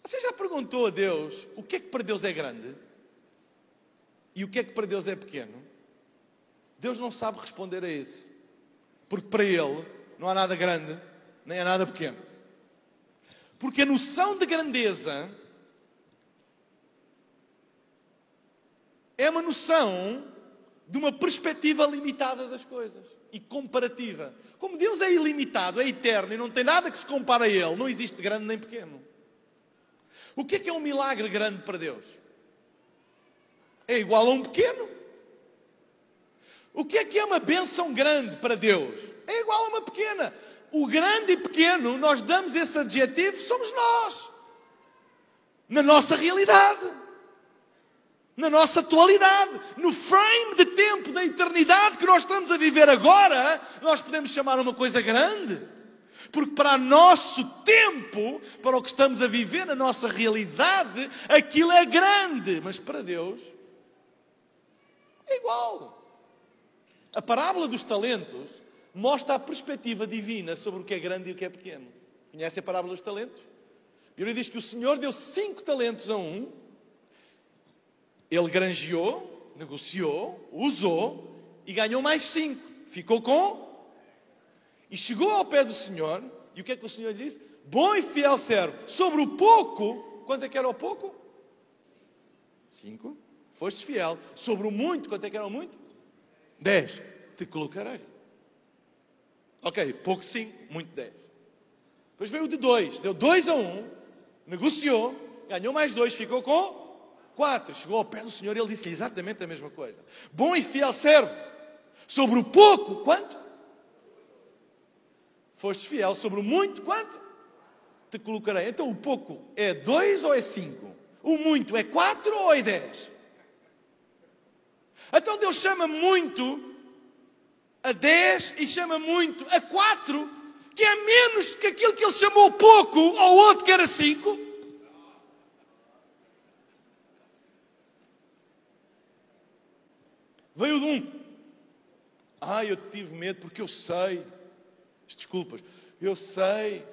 Você já perguntou a Deus o que é que para Deus é grande e o que é que para Deus é pequeno? Deus não sabe responder a isso, porque para Ele não há nada grande nem há nada pequeno. Porque a noção de grandeza é uma noção de uma perspectiva limitada das coisas e comparativa. Como Deus é ilimitado, é eterno e não tem nada que se compare a Ele, não existe grande nem pequeno. O que é que é um milagre grande para Deus? É igual a um pequeno. O que é que é uma bênção grande para Deus? É igual a uma pequena. O grande e pequeno, nós damos esse adjetivo, somos nós. Na nossa realidade na nossa atualidade, no frame de tempo da eternidade que nós estamos a viver agora, nós podemos chamar uma coisa grande. Porque para nosso tempo, para o que estamos a viver na nossa realidade, aquilo é grande. Mas para Deus é igual. A parábola dos talentos mostra a perspectiva divina sobre o que é grande e o que é pequeno. Conhece a parábola dos talentos? A Bíblia diz que o Senhor deu cinco talentos a um ele granjeou, negociou, usou e ganhou mais cinco. Ficou com. E chegou ao pé do Senhor. E o que é que o Senhor lhe disse? Bom e fiel servo. Sobre o pouco, quanto é que era o pouco? Cinco. Foste fiel. Sobre o muito, quanto é que era o muito? Dez. Te colocarei. Ok, pouco cinco, muito dez. Depois veio o de dois. Deu dois a um. Negociou. Ganhou mais dois. Ficou com 4. Chegou ao pé do Senhor e ele disse exatamente a mesma coisa. Bom e fiel servo. Sobre o pouco, quanto? Foste fiel. Sobre o muito, quanto? Te colocarei. Então o pouco é 2 ou é 5? O muito é 4 ou é 10? Então Deus chama muito a 10 e chama muito a 4, que é menos que aquilo que ele chamou pouco ao outro que era 5. Veio de um. Ah, eu tive medo porque eu sei. Desculpas. Eu sei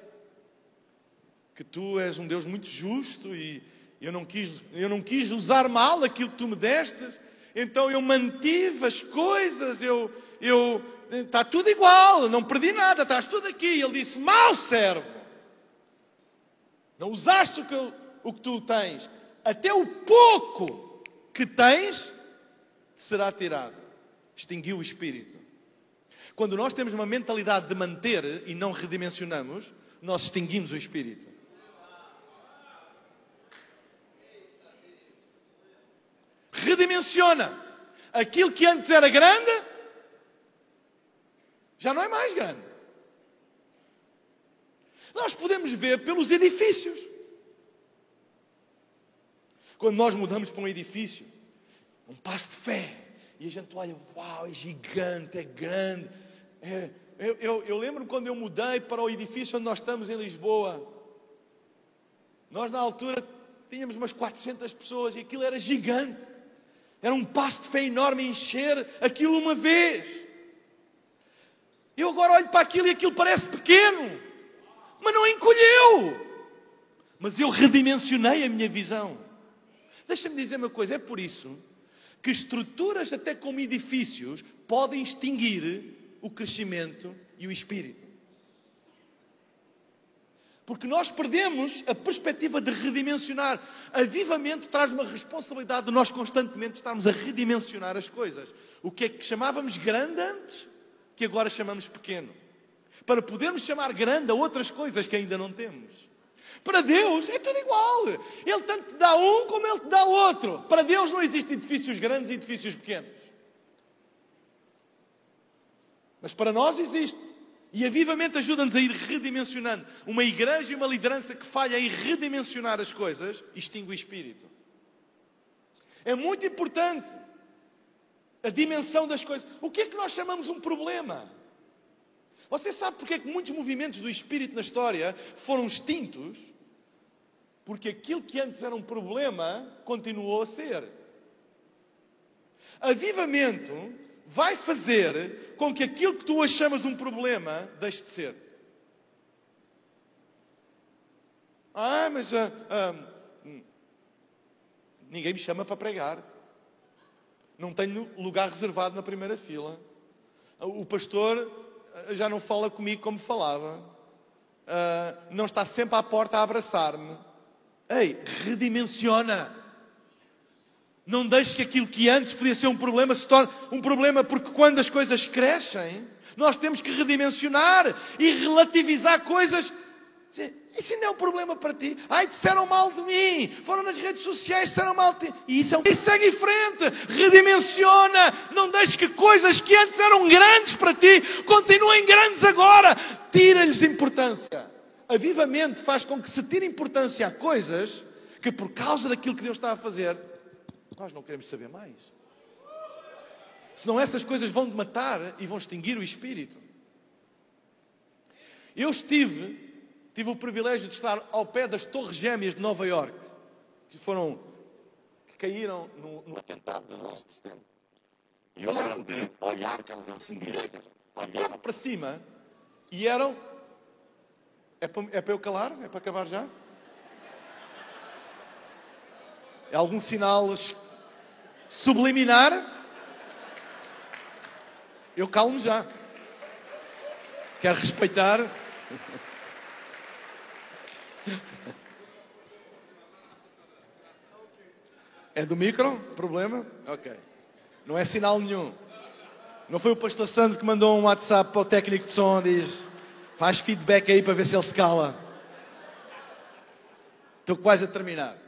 que tu és um Deus muito justo e eu não quis, eu não quis usar mal aquilo que tu me destes. Então eu mantive as coisas, eu, eu, está tudo igual, não perdi nada, estás tudo aqui. Ele disse: Mal servo, não usaste o que, o que tu tens, até o pouco que tens será tirado. Extinguiu o espírito. Quando nós temos uma mentalidade de manter e não redimensionamos, nós extinguimos o espírito. Redimensiona. Aquilo que antes era grande, já não é mais grande. Nós podemos ver pelos edifícios. Quando nós mudamos para um edifício, um passo de fé. E a gente olha, uau, é gigante, é grande. É, eu, eu, eu lembro quando eu mudei para o edifício onde nós estamos em Lisboa. Nós, na altura, tínhamos umas 400 pessoas e aquilo era gigante. Era um passo de fé enorme encher aquilo uma vez. Eu agora olho para aquilo e aquilo parece pequeno, mas não encolheu. Mas eu redimensionei a minha visão. Deixa-me dizer uma coisa: é por isso que estruturas, até como edifícios, podem extinguir o crescimento e o espírito. Porque nós perdemos a perspectiva de redimensionar. Avivamento traz uma responsabilidade de nós constantemente estarmos a redimensionar as coisas. O que é que chamávamos grande antes, que agora chamamos pequeno. Para podermos chamar grande a outras coisas que ainda não temos. Para Deus é tudo igual. Ele tanto te dá um como ele te dá outro. Para Deus não existem edifícios grandes e edifícios pequenos. Mas para nós existe. E avivamente ajuda-nos a ir redimensionando. Uma igreja e uma liderança que falha em redimensionar as coisas, extingue o espírito. É muito importante a dimensão das coisas. O que é que nós chamamos um problema? Você sabe porque é que muitos movimentos do espírito na história foram extintos? Porque aquilo que antes era um problema continuou a ser. Avivamento vai fazer com que aquilo que tu hoje chamas um problema deixe de ser. Ah, mas ah, ah, ninguém me chama para pregar. Não tenho lugar reservado na primeira fila. O pastor ah, já não fala comigo como falava. Ah, não está sempre à porta a abraçar-me. Ei, redimensiona. Não deixe que aquilo que antes podia ser um problema se torne um problema, porque quando as coisas crescem, nós temos que redimensionar e relativizar coisas. Isso ainda é um problema para ti. Ai, disseram mal de mim. Foram nas redes sociais, disseram mal de ti. E isso é um... E segue em frente. Redimensiona. Não deixe que coisas que antes eram grandes para ti continuem grandes agora. Tira-lhes importância. Avivamente faz com que se tire importância a coisas que, por causa daquilo que Deus está a fazer, nós não queremos saber mais. Senão essas coisas vão matar e vão extinguir o espírito. Eu estive, tive o privilégio de estar ao pé das Torres Gêmeas de Nova York, que foram, que caíram no, no atentado de 11 de setembro. E eu lembro de olhar aquelas assim direitas, olhava para cima e eram. É para, é para eu calar? É para acabar já? É algum sinal subliminar? Eu calmo já. Quero respeitar. É do micro? Problema? Ok. Não é sinal nenhum. Não foi o pastor Sandro que mandou um WhatsApp para o técnico de som diz: faz feedback aí para ver se ele se cala. Estou quase a terminar.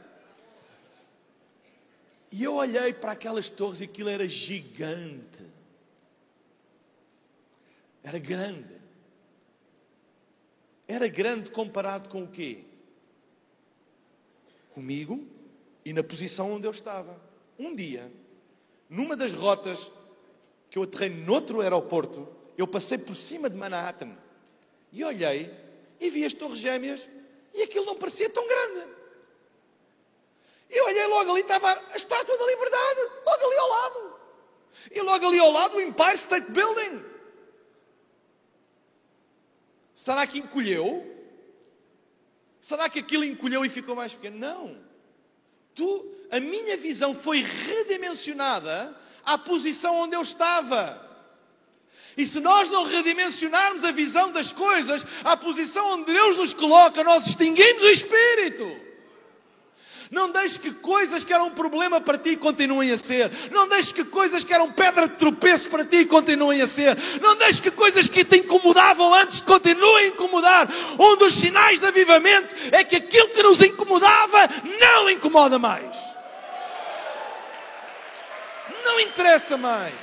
E eu olhei para aquelas torres e aquilo era gigante. Era grande. Era grande comparado com o quê? Comigo e na posição onde eu estava. Um dia, numa das rotas que eu aterrei noutro aeroporto, eu passei por cima de Manhattan e olhei e vi as torres gêmeas e aquilo não parecia tão grande. Eu olhei logo ali, estava a Estátua da Liberdade, logo ali ao lado. E logo ali ao lado o Empire State Building. Será que encolheu? Será que aquilo encolheu e ficou mais pequeno? Não. Tu, a minha visão foi redimensionada à posição onde eu estava. E se nós não redimensionarmos a visão das coisas à posição onde Deus nos coloca, nós extinguimos o espírito. Não deixes que coisas que eram um problema para ti continuem a ser. Não deixes que coisas que eram pedra de tropeço para ti continuem a ser. Não deixes que coisas que te incomodavam antes continuem a incomodar. Um dos sinais de avivamento é que aquilo que nos incomodava não incomoda mais. Não interessa mais.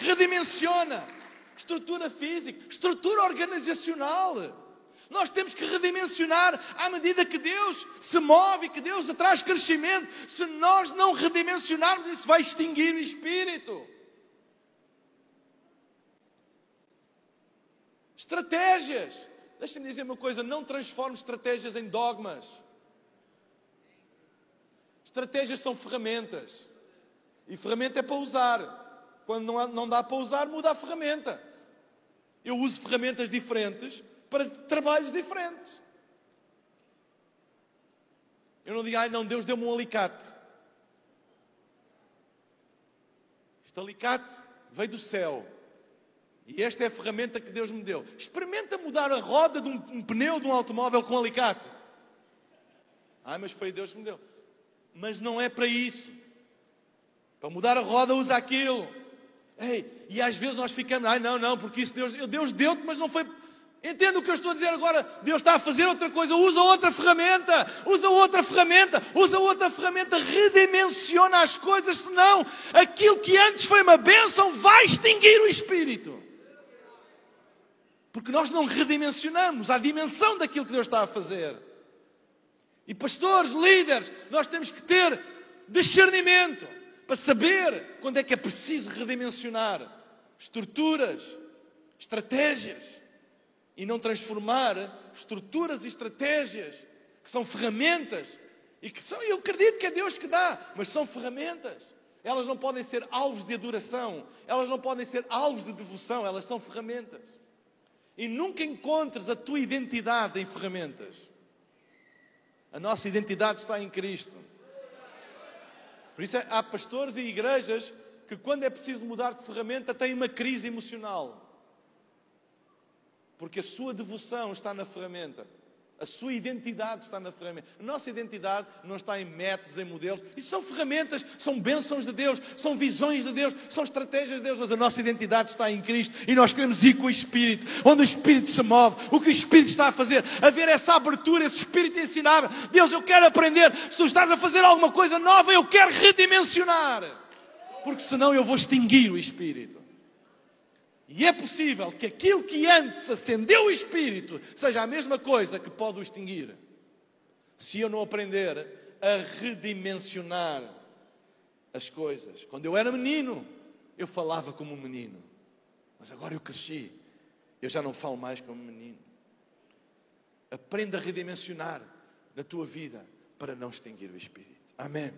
Redimensiona estrutura física, estrutura organizacional. Nós temos que redimensionar à medida que Deus se move, que Deus traz crescimento. Se nós não redimensionarmos, isso vai extinguir o espírito. Estratégias. Deixa-me dizer uma coisa: não transforme estratégias em dogmas. Estratégias são ferramentas. E ferramenta é para usar. Quando não, não dá para usar, muda a ferramenta. Eu uso ferramentas diferentes para trabalhos diferentes. Eu não digo, ai não, Deus deu-me um alicate. Este alicate veio do céu. E esta é a ferramenta que Deus me deu. Experimenta mudar a roda de um, um pneu de um automóvel com um alicate. Ai, mas foi Deus que me deu. Mas não é para isso. Para mudar a roda, usa aquilo. Ei, e às vezes nós ficamos, ai não, não, porque isso Deus, Deus deu-te, mas não foi Entenda o que eu estou a dizer agora? Deus está a fazer outra coisa, usa outra ferramenta, usa outra ferramenta, usa outra ferramenta, redimensiona as coisas, senão aquilo que antes foi uma bênção vai extinguir o espírito. Porque nós não redimensionamos a dimensão daquilo que Deus está a fazer. E pastores, líderes, nós temos que ter discernimento para saber quando é que é preciso redimensionar estruturas, estratégias e não transformar estruturas e estratégias que são ferramentas e que são, eu acredito que é Deus que dá, mas são ferramentas. Elas não podem ser alvos de adoração, elas não podem ser alvos de devoção, elas são ferramentas. E nunca encontres a tua identidade em ferramentas. A nossa identidade está em Cristo. Por isso há pastores e igrejas que, quando é preciso mudar de ferramenta, têm uma crise emocional. Porque a sua devoção está na ferramenta. A sua identidade está na ferramenta. A nossa identidade não está em métodos, em modelos. Isso são ferramentas, são bênçãos de Deus, são visões de Deus, são estratégias de Deus. Mas a nossa identidade está em Cristo e nós queremos ir com o Espírito, onde o Espírito se move, o que o Espírito está a fazer, a ver essa abertura, esse Espírito ensinável. Deus, eu quero aprender. Se tu estás a fazer alguma coisa nova, eu quero redimensionar. Porque senão eu vou extinguir o Espírito. E é possível que aquilo que antes acendeu o espírito seja a mesma coisa que pode o extinguir. Se eu não aprender a redimensionar as coisas. Quando eu era menino, eu falava como um menino. Mas agora eu cresci. Eu já não falo mais como menino. Aprenda a redimensionar na tua vida para não extinguir o espírito. Amém.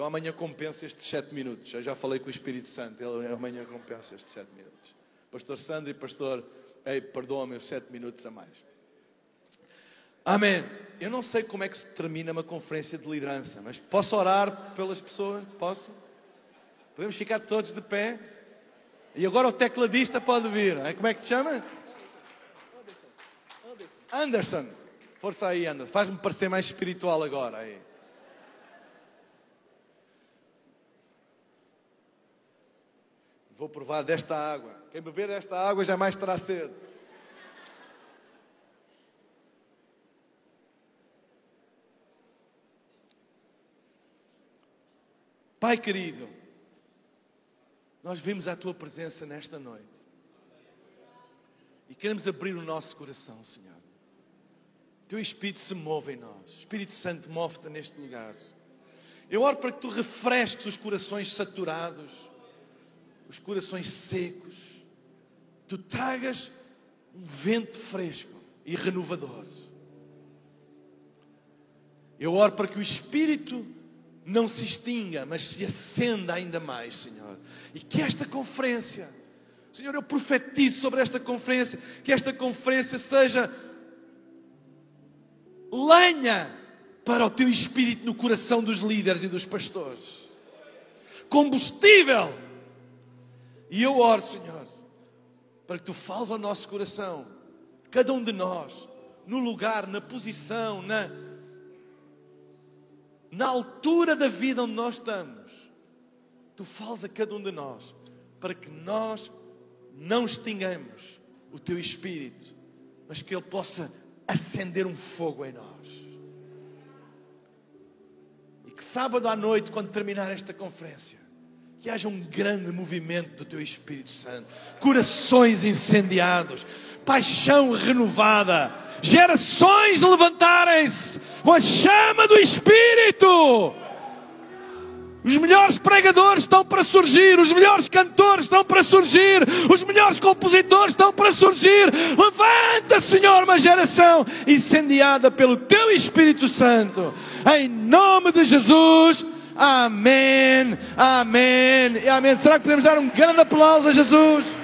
Eu amanhã compenso estes sete minutos. Eu já falei com o Espírito Santo. Ele amanhã compensa estes sete minutos. Pastor Sandro e Pastor, ei, perdoa-me os sete minutos a mais. Amém. Eu não sei como é que se termina uma conferência de liderança, mas posso orar pelas pessoas? Posso? Podemos ficar todos de pé? E agora o tecladista pode vir. Como é que te chama? Anderson. Força aí, Anderson. Faz-me parecer mais espiritual agora. Aí. Vou provar desta água. Quem beber desta água jamais terá sede. Pai querido, nós vimos a tua presença nesta noite e queremos abrir o nosso coração, Senhor. Teu Espírito se move em nós, Espírito Santo move-te neste lugar. Eu oro para que tu refresques os corações saturados os corações secos, tu tragas um vento fresco e renovador. Eu oro para que o Espírito não se extinga, mas se acenda ainda mais, Senhor. E que esta conferência, Senhor, eu profetizo sobre esta conferência, que esta conferência seja lenha para o teu espírito no coração dos líderes e dos pastores. Combustível e eu oro, Senhor, para que tu fales ao nosso coração, cada um de nós, no lugar, na posição, na, na altura da vida onde nós estamos. Tu fales a cada um de nós, para que nós não extingamos o teu espírito, mas que ele possa acender um fogo em nós. E que sábado à noite, quando terminar esta conferência, que haja um grande movimento do teu Espírito Santo, corações incendiados, paixão renovada, gerações levantarem-se com a chama do Espírito. Os melhores pregadores estão para surgir, os melhores cantores estão para surgir, os melhores compositores estão para surgir. Levanta, Senhor, uma geração incendiada pelo Teu Espírito Santo. Em nome de Jesus. Amém, amém, amém. Será que podemos dar um grande aplauso a Jesus?